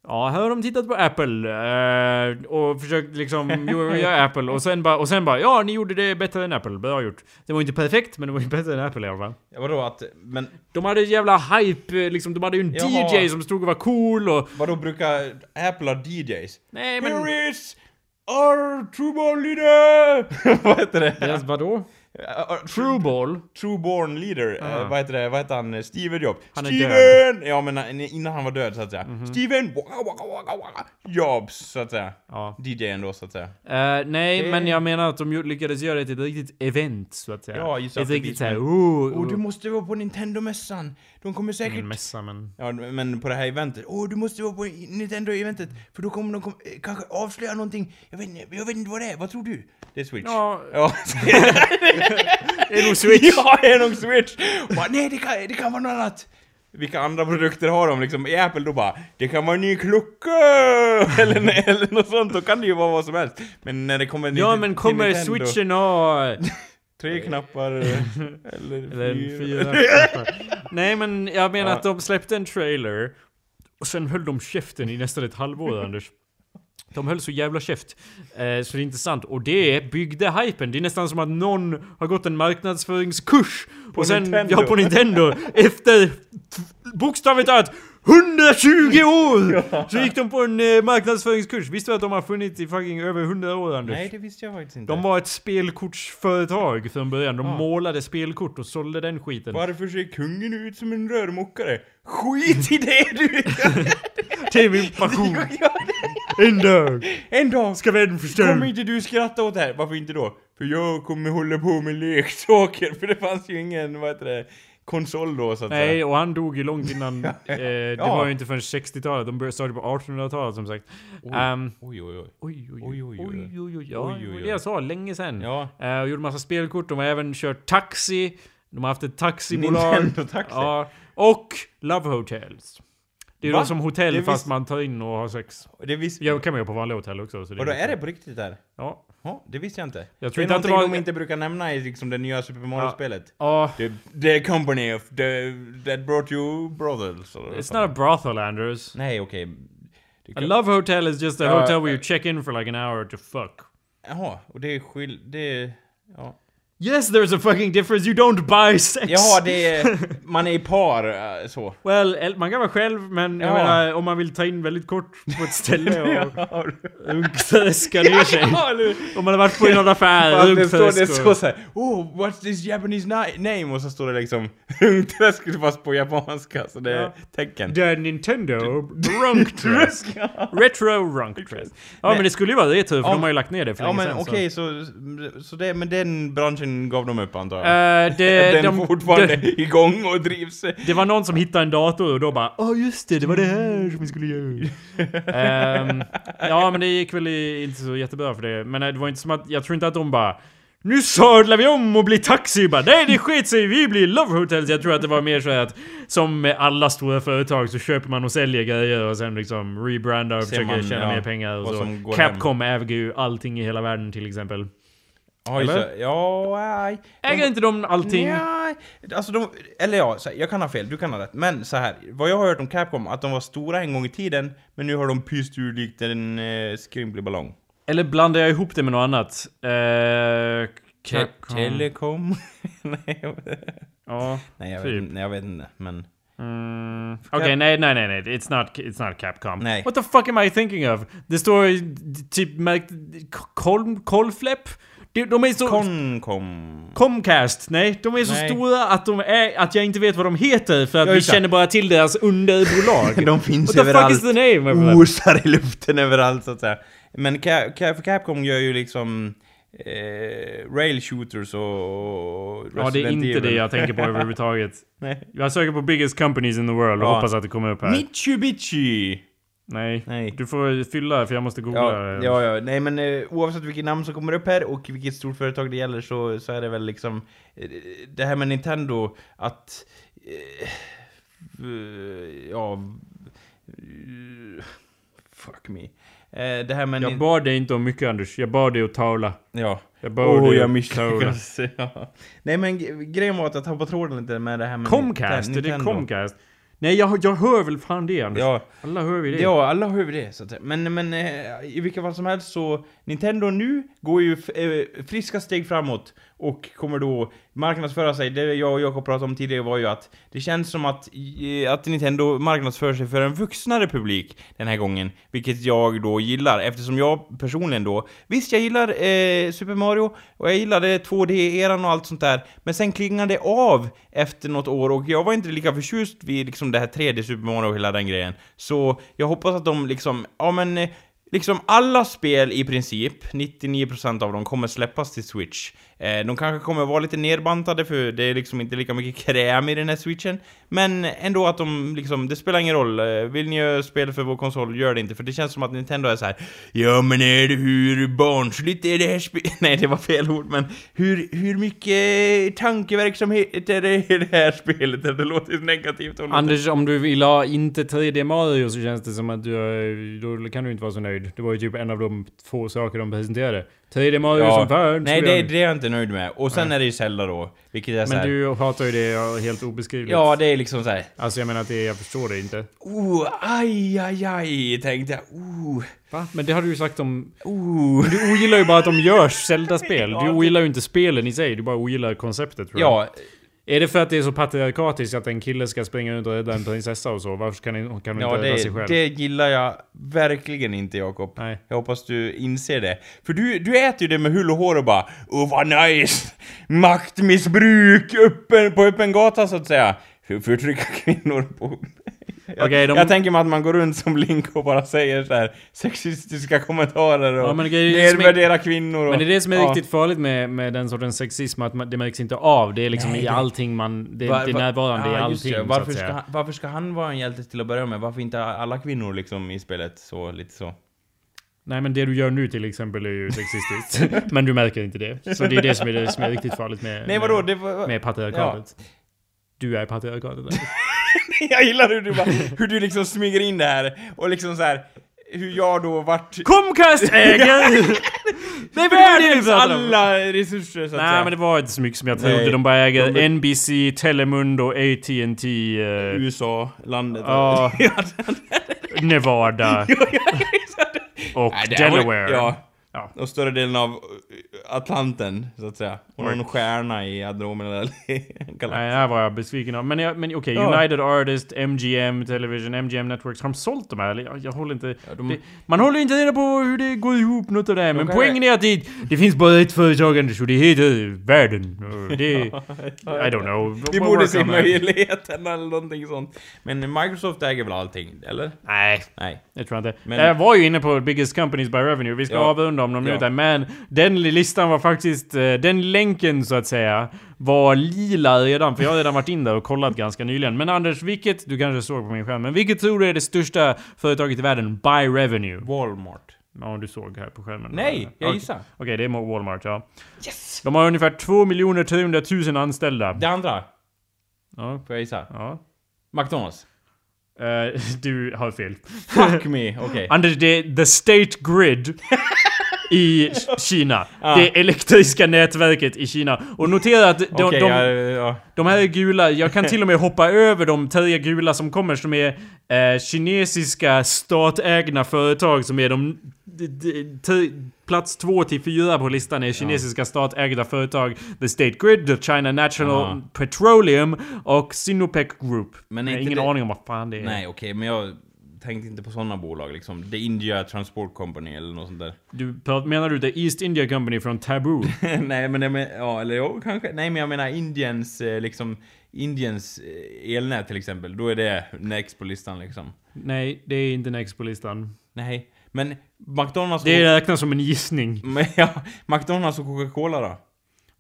Ja, här har de tittat på Apple eh, och försökt liksom göra Apple och sen bara, och sen bara ja, ni gjorde det bättre än Apple. Bra gjort. Det var inte perfekt, men det var ju bättre än Apple i alla fall. Ja, vadå att, men De hade jävla hype, eh, liksom, de hade ju en Jaha. DJ som stod och var cool och... vadå brukar Apple ha DJs? Nej men... Here is our true leader! vad heter det? Deras vadå? Uh, uh, Trueball? Trueborn leader, Ah. eh, vad heter det, vad heter han, Steven Jobs? Han är Steven! Ja men innan han var död så att säga. Mhm. Steven waka, waka, waka, waka, Jobs, så att säga. Ja. DJn då så att säga. Eh, nej, Det- men jag menar att de lyckades göra det till ett riktigt event, så att säga. Ja, just Ett riktigt såhär, oh, Åh, du måste vara på Nintendo-mässan. De kommer säkert... Ingen mässa, men... Ja, men på det här eventet. Åh, du måste vara på Nintendo-eventet. För då kommer de kom, eh, kanske avslöja någonting. Jag vet, inte- jag vet inte vad det är. Vad tror du? Det är Switch. Ja, Ja. är nog Switch. ja, det är nog Switch! Bara, nej, det kan, det kan vara något annat. Vilka andra produkter har de liksom? I Apple då bara, det kan vara en ny klocka! eller, eller något sånt, då kan det ju vara vad som helst. Men när det kommer Ja, men kommer Switchen ha... Tre knappar, eller, Eller fyra. fyra knappar. Nej, men jag menar Ja. att de släppte en trailer och sen höll de käften i nästan ett halvår, Anders. De höll så jävla käft. Eh, så det är intressant. Och det byggde hypen. Det är nästan som att någon har gått en marknadsföringskurs. På och sen, Nintendo. ja på Nintendo. efter bokstavligt talat 120 år! Så gick de på en eh, marknadsföringskurs. Visste du att de har funnits i fucking över 100 år Anders? Nej, det visste jag faktiskt inte. De var ett spelkortsföretag från början. De Ja. målade spelkort och sålde den skiten. Varför ser kungen ut som en rörmokare? Skit i det du! Det är min passion. En dag en dag ska världen kommer förstöras. inte du skratta åt det här. Varför inte då? För jag kommer hålla på med leksaker. För det fanns ju ingen, vad heter det, konsol då så att Nej, säga. och han dog ju långt innan. eh, det Ja. var ju inte förrän 60-talet. De började starta på 1800-talet som sagt. Oj. Ehm, Oj, oj, oj. Oj, oj, Oj, oj, oj, oj. Ja, Oj, oj, det oj. det jag sa länge sen. Ja. Eh, och gjorde massa spelkort. De har även kört taxi. De har haft ett taxibolag. Nintendo Taxi. Ja, och Love Hotels. Det är Va? de som hotell Det fast visst- man tar in och har sex. Det visste... Jag kan man göra på vanliga hotell också. Så Och då är det på riktigt där? Ja. Ja, det visste jag inte. Jag tror det är inte någonting var- de inte brukar nämna i liksom det nya Super Mario-spelet. Ja. The, the company of the, that brought you brothers. eller It's not a brothel, Anders. Nej, okej. Det A love hotel is just a Ja, hotel where you check in for like an hour to fuck. Jaha, och det är skill... Det är... Ja. Yes, there's a fucking difference. You don't buy sex. Jaha, det är... Man är i par, äh, så. Well, el- man kan vara själv, men jag Ja. menar om man vill ta in väldigt kort på ett ställe och Ja, runktröska ner sig. Ja, Om man har varit på någon affär, Fan, det står, det och... såhär Oh, what's this Japanese na- name? Och så står det liksom Rungträsk fast på japanska, så det är Ja. tecken. The Nintendo runkträsk. Retro runkträsk. Ja men det skulle ju vara retro för Ja, de har ju lagt ner det för Ja länge men sedan, okej, så, så det, men den branschen sen gav de upp antar jag. Eh, det, Den de, fortfarande det, igång och drivs. det var någon som hittade en dator och då bara Åh just det, det var det här som vi skulle göra. Ehm, ja men det gick väl inte så jättebra för det. Men eh, det var inte som att, jag tror inte att de bara nu sadlar vi om och blir taxi bara, Nej det sket sig, vi blir Love Hotels. Jag tror att det var mer så att som med alla stora företag så köper man och säljer grejer och sen liksom rebrandar och Ser försöker man, tjäna ja, mer pengar och så. Capcom äger ju allting i hela världen till exempel. Ja, just Eller? det. ja, nej. Äger inte de allting? Nej, alltså de, eller ja, så här, jag kan ha fel, du kan ha rätt. Men så här, vad jag har hört om Capcom, att de var stora en gång i tiden, men nu har de pyst ur likt en eh, skrymplig ballong. Eller blandar jag ihop det med något annat? Eh, Te Capcom. Telekom? nej, jag vet, Ja. nej, jag Typ. vet, nej, jag vet inte, men... Mm, Okej, nej, nej, nej, nej. It's not, it's not Capcom. Nej. What the fuck am I thinking of? Det står typ märkt... Kol, kolfläpp? De, de är så... Concom... Comcast? Nej, de är så Nej. stora att, de är, att jag inte vet vad de heter för att vi det. känner bara till deras underbolag. De finns What the fuck is överallt. the name? Osar i luften överallt så att säga. Men Ca Ca för Capcom gör ju liksom... Eh, rail shooters och... och Ja, det är inte det jag tänker på överhuvudtaget. Nej. Jag söker på biggest companies in the world och Ja. hoppas att det kommer upp här. Mitsubishi! Nej. Nej. Du får fylla för jag måste googla. Ja, ja, ja. Nej men eh, oavsett vilket namn som kommer upp här och vilket stort företag det gäller så, så är det väl liksom eh, det här med Nintendo att eh, ja fuck me. Eh, det här med Jag bad dig inte om mycket Anders. Jag bad dig att tavla. ja. Jag bad Åh, dig jag misslyckades. Ja. Nej men grejen var att jag tappade tråden lite med det här med Comcast? Nintendo. Är det Comcast? Nej, jag, jag hör väl fan det Anders. Ja, Alla hör vi det. Ja, alla hör ju det så att. Men, men eh, i vilket fall som helst så, Nintendo nu går ju f- eh, friska steg framåt och kommer då marknadsföra sig. Det jag och Jakob pratade om tidigare var ju att det känns som att, eh, att Nintendo marknadsför sig för en vuxnare publik den här gången. Vilket jag då gillar, eftersom jag personligen då, visst jag gillar eh, Super Mario och jag gillade 2D-eran och allt sånt där, men sen klingade det av efter något år och jag var inte lika förtjust vid liksom det här 3D Super Mario och hela den grejen. Så jag hoppas att de liksom, ja men, eh, liksom alla spel i princip, 99% av dem kommer släppas till Switch. Eh, de kanske kommer vara lite nerbantade för det är liksom inte lika mycket kräm i den här switchen. Men ändå att de liksom, det spelar ingen roll. Eh, vill ni göra spel för vår konsol, gör det inte. För det känns som att Nintendo är så här. Ja men är det hur barnsligt är det här spelet? Nej det var fel ord men hur, hur mycket tankeverksamhet är det i det här spelet? Det låter ju negativt. och Anders, om du vill ha inte 3D Mario så känns det som att du, eh, då kan du inte vara så nöjd. Det var ju typ en av de få saker de presenterade. 3D Mario Ja, som fan. Nej det, det är jag inte nöjd med. Och sen är det ju Zelda då. Vilket är Men du hatar ju det helt obeskrivligt. Ja det är liksom så här. Alltså jag menar att det, jag förstår det inte. Oh, aj, aj, aj, tänkte jag. Oh, Va? Men det har du ju sagt om... oh. Du ogillar ju bara att de gör Zelda-spel. Du ogillar ju inte spelen i sig, du bara ogillar konceptet tror jag. Ja, Är det för att det är så patriarkatiskt att en kille ska springa runt och rädda en prinsessa och så? Varför kan, kan hon ja inte rädda sig själv? det gillar jag verkligen inte Jakob. Nej. Jag hoppas du inser det. För du, du äter ju det med hull och hår och bara Åh vad nice! Maktmissbruk uppen, på öppen gata så att säga. Förtrycka kvinnor på... Jag, Okej, de- jag tänker mig att man går runt som Link och bara säger så här sexistiska kommentarer och Ja, är nedvärderar kvinnor och... Men det är det som är ja. riktigt farligt med, med den sortens sexism, att man, det märks inte av. Det är liksom Nej, i allting man... Det, är va- närvarande i Ja, just allting, det. varför, ska han, varför ska han vara en hjälte till att börja med? Varför inte alla kvinnor liksom i spelet så, lite så? Nej men det du gör nu till exempel är ju sexistiskt. men du märker inte det. Så det är det som är, det som är riktigt farligt med, Nej vadå? med, Det var... med patriarkatet. Du är patriarkatet. Jag gillar hur du bara, hur du liksom smyger in det här och liksom så här hur jag då vart... Comcast äger! Nej men det var det vi alla resurser så att Nej säga. men det var inte så mycket som jag Nej. trodde. De bara äger De- NBC, Telemundo, AT&T eh, USA, landet. Ja. Nevada och Nej, här var- Delaware. Ja. Ja. Och större delen av uh, Atlanten, så att säga. Och någon Right. stjärna i Andromeda Nej, galaxen. det här var jag besviken av. Men, jag, men okej, Ja. United Artist, MGM Television, MGM Networks. Har de sålt de här? Jag, jag håller inte... Ja, de- det, man håller inte reda på hur det går ihop något av det här. Men poängen är att det, det finns bara ett företag Anders och det heter världen. Det... I don't know. Vi borde se möjligheten eller någonting sånt. Men Microsoft äger väl allting, eller? Nej, Nej. det tror jag inte. Men- jag var ju inne på Biggest Companies by Revenue. Vi ska Ja. avrunda om någon Ja. minut där. Men den lista listan var faktiskt, eh, den länken så att säga, var lila redan, för jag har redan varit in där och kollat ganska nyligen. Men Anders, vilket, du kanske såg på min skärm, men vilket tror du är det största företaget i världen by revenue? Walmart. Ja, du såg här på skärmen. Nej, jag Okej. gissar. Okej, det är Walmart, ja. Yes! De har ungefär 2 300 000 anställda. Det andra, Ja, får jag gissa? ja. McDonalds. Eh, du har fel. Fuck me, okej. Anders, det är the state grid i Kina. Ah. Det elektriska nätverket i Kina. Och notera att de, Okej, de, ja, ja. de här är gula. Jag kan till och med hoppa över de tre gula som kommer som är eh, kinesiska statägna företag som är de... de, de plats två till fyra på listan är kinesiska statägda företag. The State Grid, The China National Ja. Petroleum och Sinopec Group. Men jag har ingen det- aning om vad fan det är. Nej, okej, men jag tänkte inte på sådana bolag liksom. The India Transport Company eller något sånt där. Du, menar du The East India Company från Taboo? Nej, men det med, ja, eller jo, kanske. Nej, men jag menar Indiens, eh, liksom, Indiens eh, elnät till exempel. Då är det next på listan liksom. Nej, det är inte next på listan. Nej, men McDonalds. Det räknas som en gissning. Men ja, McDonalds och Coca-Cola då?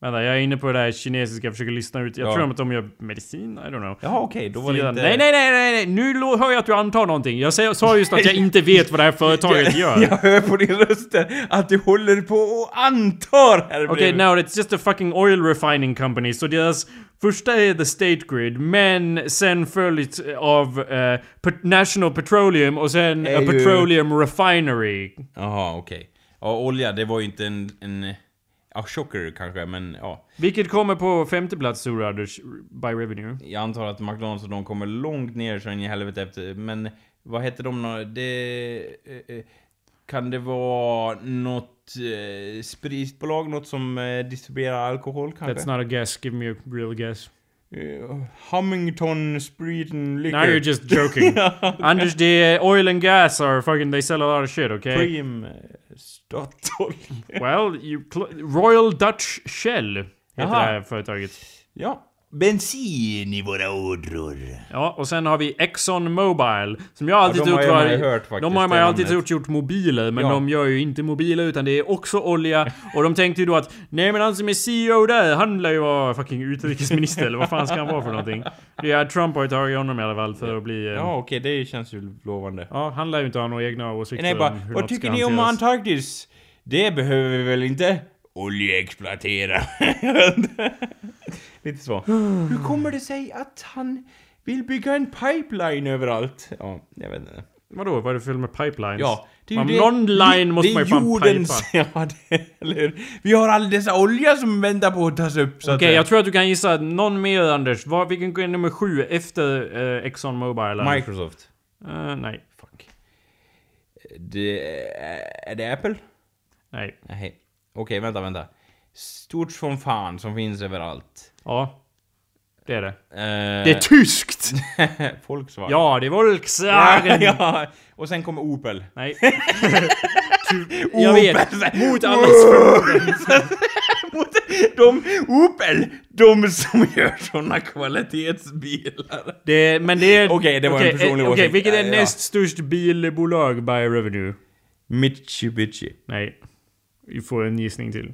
Vänta, jag är inne på det där kinesiska, jag försöker lyssna ut. Jag Ja. tror att de gör medicin, I don't know. Jaha, okej, då var det inte... Nej, nej, nej, nej, nej! Nu hör jag att du antar någonting. Jag sa just att jag inte vet vad det här företaget gör. Jag hör på din röst att du håller på och antar här Okej, bredvid. no, it's just a fucking oil refining company. Så deras första är The State Grid, men sen följt av Pet- National Petroleum och sen a Petroleum Refinery. Jaha, okej. Ja, olja, det var ju inte en... en ja, chocker kanske, men ja. Vilket kommer på femte plats, Anders, by revenue? Jag antar att McDonalds och de kommer långt ner så in i helvete efter, men vad heter de? Det... eh, eh, Kan det vara något eh, spritbolag, något som eh, distribuerar alkohol kanske? That's not a guess, give me a real guess. Eh, Hummington Sprit and Liquor. Now you're just joking. Anders, det är oil and gas are fucking, they sell a lot of shit, okay? Prim... eh, Statoil. Well, you Royal Dutch Shell heter Jaha. det här företaget. ja. Bensin i våra ådror. Ja, och sen har vi Exxon Mobil, som jag alltid de har trott var... hört faktiskt, de har man ju alltid trott gjort mobiler, men Ja. de gör ju inte mobiler utan det är också olja. Och de tänkte ju då att, nej men han som är CEO där, han lär ju vara fucking utrikesminister, eller vad fan ska han vara för någonting? Det är Trump har ju tagit honom i alla fall för att bli... eh, Ja, okej, det känns ju lovande. Ja, han lär ju inte ha några egna åsikter Nej, bara, om hur vad något tycker ska ni om hanteras. Antarktis? Det behöver vi väl inte oljeexploatera? Lite så. Hur kommer det sig att han vill bygga en pipeline överallt? Ja, jag vet inte. Vadå, vad är det för fel med pipelines? Ja, det är ju Man- det. någon line det, måste det man ju fan jordens, Ja, det, eller hur? Vi har all dessa olja som väntar på att tas upp, Okej, säga. jag tror att du kan gissa någon mer Anders. Vad, vilken är nummer sju efter uh, Exxon Mobil? Anders? Microsoft. Eh, nej. Fuck. Det, är det Apple? Nej. Nej. Okej, vänta, vänta. Stort som fan som finns överallt. Ja. Det är det. Eh, Det är tyskt! Volkswagen. ja, det är Ja, Volkswagen! ja. Och sen kommer Opel. Nej. jag vet. Mot allas. Mot de Opel, de som gör såna kvalitetsbilar. Det, men det är... Okej, det var en okej, personlig eh, Okej, åsikt. vilket är Ja. näst störst bilbolag by revenue? Mitsubishi. Nej. Vi får en gissning till.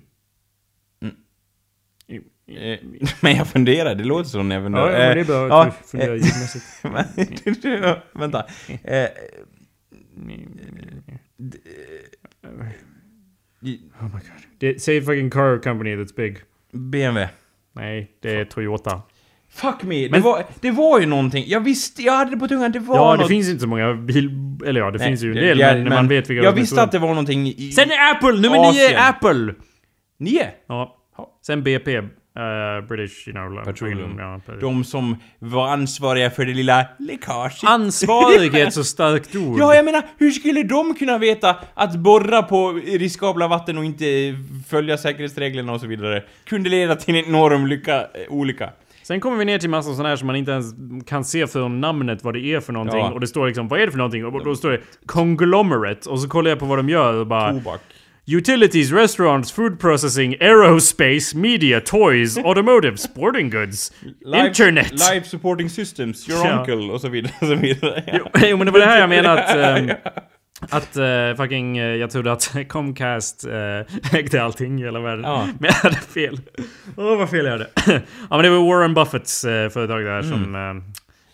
Eh, men jag funderar, det låter som när jag Ja, funderar. ja, men det är bra ja, att du funderar eh, ljudmässigt. men- Vänta. Eh, Oh my god. Det, säg fucking car company that's big. BMW. Nej, det är Toyota. Fuck me, det, Men- var, det var ju någonting. Jag visste, jag hade det på tungan, det var Ja, det något. finns inte så många bil... Eller ja, det Nej, finns ju en det- del, ja, men, man vet vilka Jag visste att det var någonting i... Sen är Apple! Nummer nio Apple! Nio? Ja. Sen BP. Eh, British, you know... Petroleum. Ja. De som var ansvariga för det lilla läckaget. Ansvarig är ett så starkt ord. Ja, jag menar, hur skulle de kunna veta att borra på riskabla vatten och inte följa säkerhetsreglerna och så vidare kunde leda till en enorm lycka, eh, olycka? Sen kommer vi ner till massa sådana här som man inte ens kan se för namnet vad det är för någonting. Ja. Och det står liksom, vad är det för någonting? Och då står det conglomerate. Och så kollar jag på vad de gör och bara... Tobak. Utilities, restaurants, food processing, aerospace, media, toys, automotive, sporting goods, Life- internet. Life supporting systems, your Ja. uncle och så vidare. Och så vidare. Jo, jo, men det var det här jag menade att... ehm, Att uh, fucking, uh, jag trodde att Comcast uh, ägde allting i hela världen. Ja. Men jag hade fel. Åh oh, vad fel jag hade. ja men det var Warren Buffetts uh, företag där som... Uh,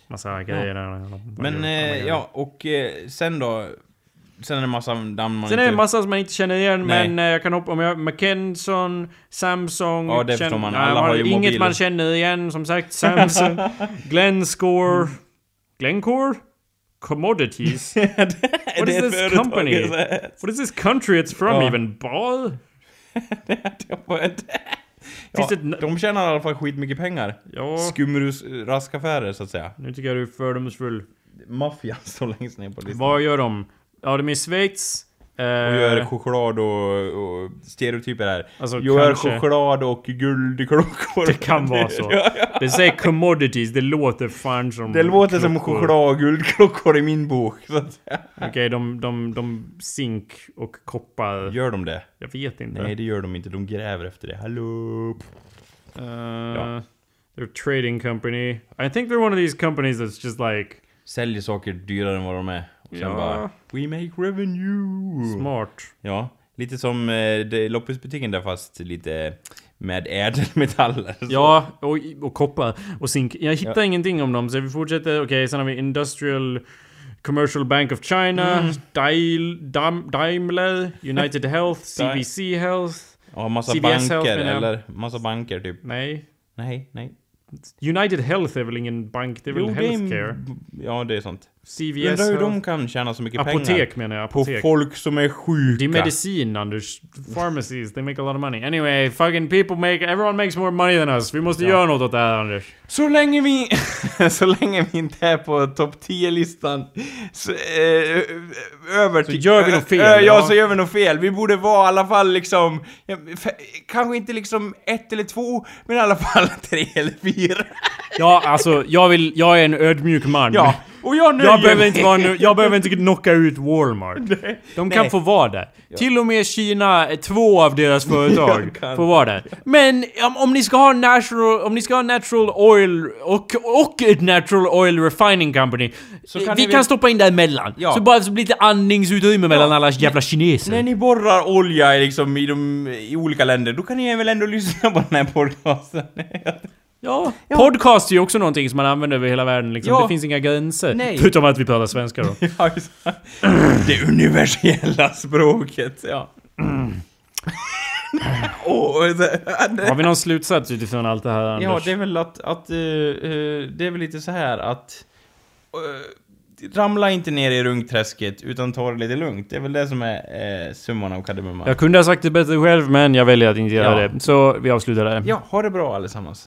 massa grejer där. Men ja, och sen då? Sen är det massa namn man Sen är det inte... massa som man inte känner igen, Nej. men eh, jag kan hoppa om jag... McKenson, Samsung... Ja, det förstår man. Alla har ju Inget mobiler. man känner igen, som sagt. Samsung, Glenscore... Glencore? Commodities? What is this company? Så här- What is this country it's from Ja. even? Ball? det var ett- Ja, det de tjänar i alla fall skitmycket pengar. Ja, Skumrus raskaffärer så att säga. nu tycker jag du är fördomsfull. Maffian står längst ner på listan. Vad gör de? Ja, de är i Schweiz. Eh, Och gör choklad och, och stereotyper här. Alltså, gör kanske- choklad och guldklockor. Det kan vara så. ja, ja. Det säger commodities, det låter fan som... Det låter som klockor. choklad och guldklockor i min bok. Okej, de, de, de zink och koppar... Gör de det? Jag vet inte. Nej, det gör de inte. De gräver efter det. Hallå? Uh, Ja. They're trading company. I think they're one of these companies that's just like Säljer saker dyrare än vad de är. Sen Ja. bara... We make revenue! smart. Ja, lite som eh, det- loppisbutiken där fast lite med ädelmetaller. Så. Ja, och, och koppar och zink. Jag hittar Ja. ingenting om dem, så vi fortsätter. Okej, sen har vi Industrial Commercial Bank of China, Mm. Dail, Dam, Daimler, United Health, CVC Health. Ja, massa CVS banker Health, eller massa banker typ. Nej. Nej, nej. United Health är väl ingen bank, det är väl Jo, healthcare? Ja, det är sant. CVS Undrar hur de kan tjäna så mycket pengar. Apotek menar jag, På apotek. folk som är sjuka. Det är medicin Anders. Pharmacies, they make a lot of money. Anyway, fucking people make... Everyone makes more money than us. Vi måste göra något åt det här Anders. Så länge vi... så länge vi inte är på topp 10-listan så, eh, över Så till- gör vi något fel, Ö, ja, ja. så gör vi något fel. Vi borde vara i alla fall liksom... Ja, f- kanske inte liksom ett eller två, men i alla fall tre eller fyra. Ja, alltså, jag vill... Jag är en ödmjuk man. Ja, och jag nöjer Jag behöver inte vara nu, Jag behöver inte knocka ut Walmart. De kan Nej. få vara där. Till och med Kina, två av deras företag får vara där. Men om, om ni ska ha natural, om ni ska ha natural oil och, och ett natural oil refining company. Så kan vi ni kan stoppa in däremellan. Ja. Så bara så blir det lite andningsutrymme mellan alla jävla kineser. När ni borrar olja i liksom i, de, i olika länder, då kan ni väl ändå lyssna på den här podcasten? Ja, podcast är ju också någonting som man använder över hela världen liksom. Ja. Det finns inga gränser. Nej. Förutom att vi pratar svenska då. Ja, det. universella språket, ja. Har vi någon slutsats utifrån allt det här Anders? Ja, det är väl att, att eh, eh, det är väl lite så här att eh, ramla inte ner i rungträsket utan ta det lite lugnt. Det är väl det som är summan av kardemumman. Jag kunde ha sagt det bättre själv, men jag väljer att inte göra Ja. det. Så vi avslutar där. Ja, ha det bra allesammans.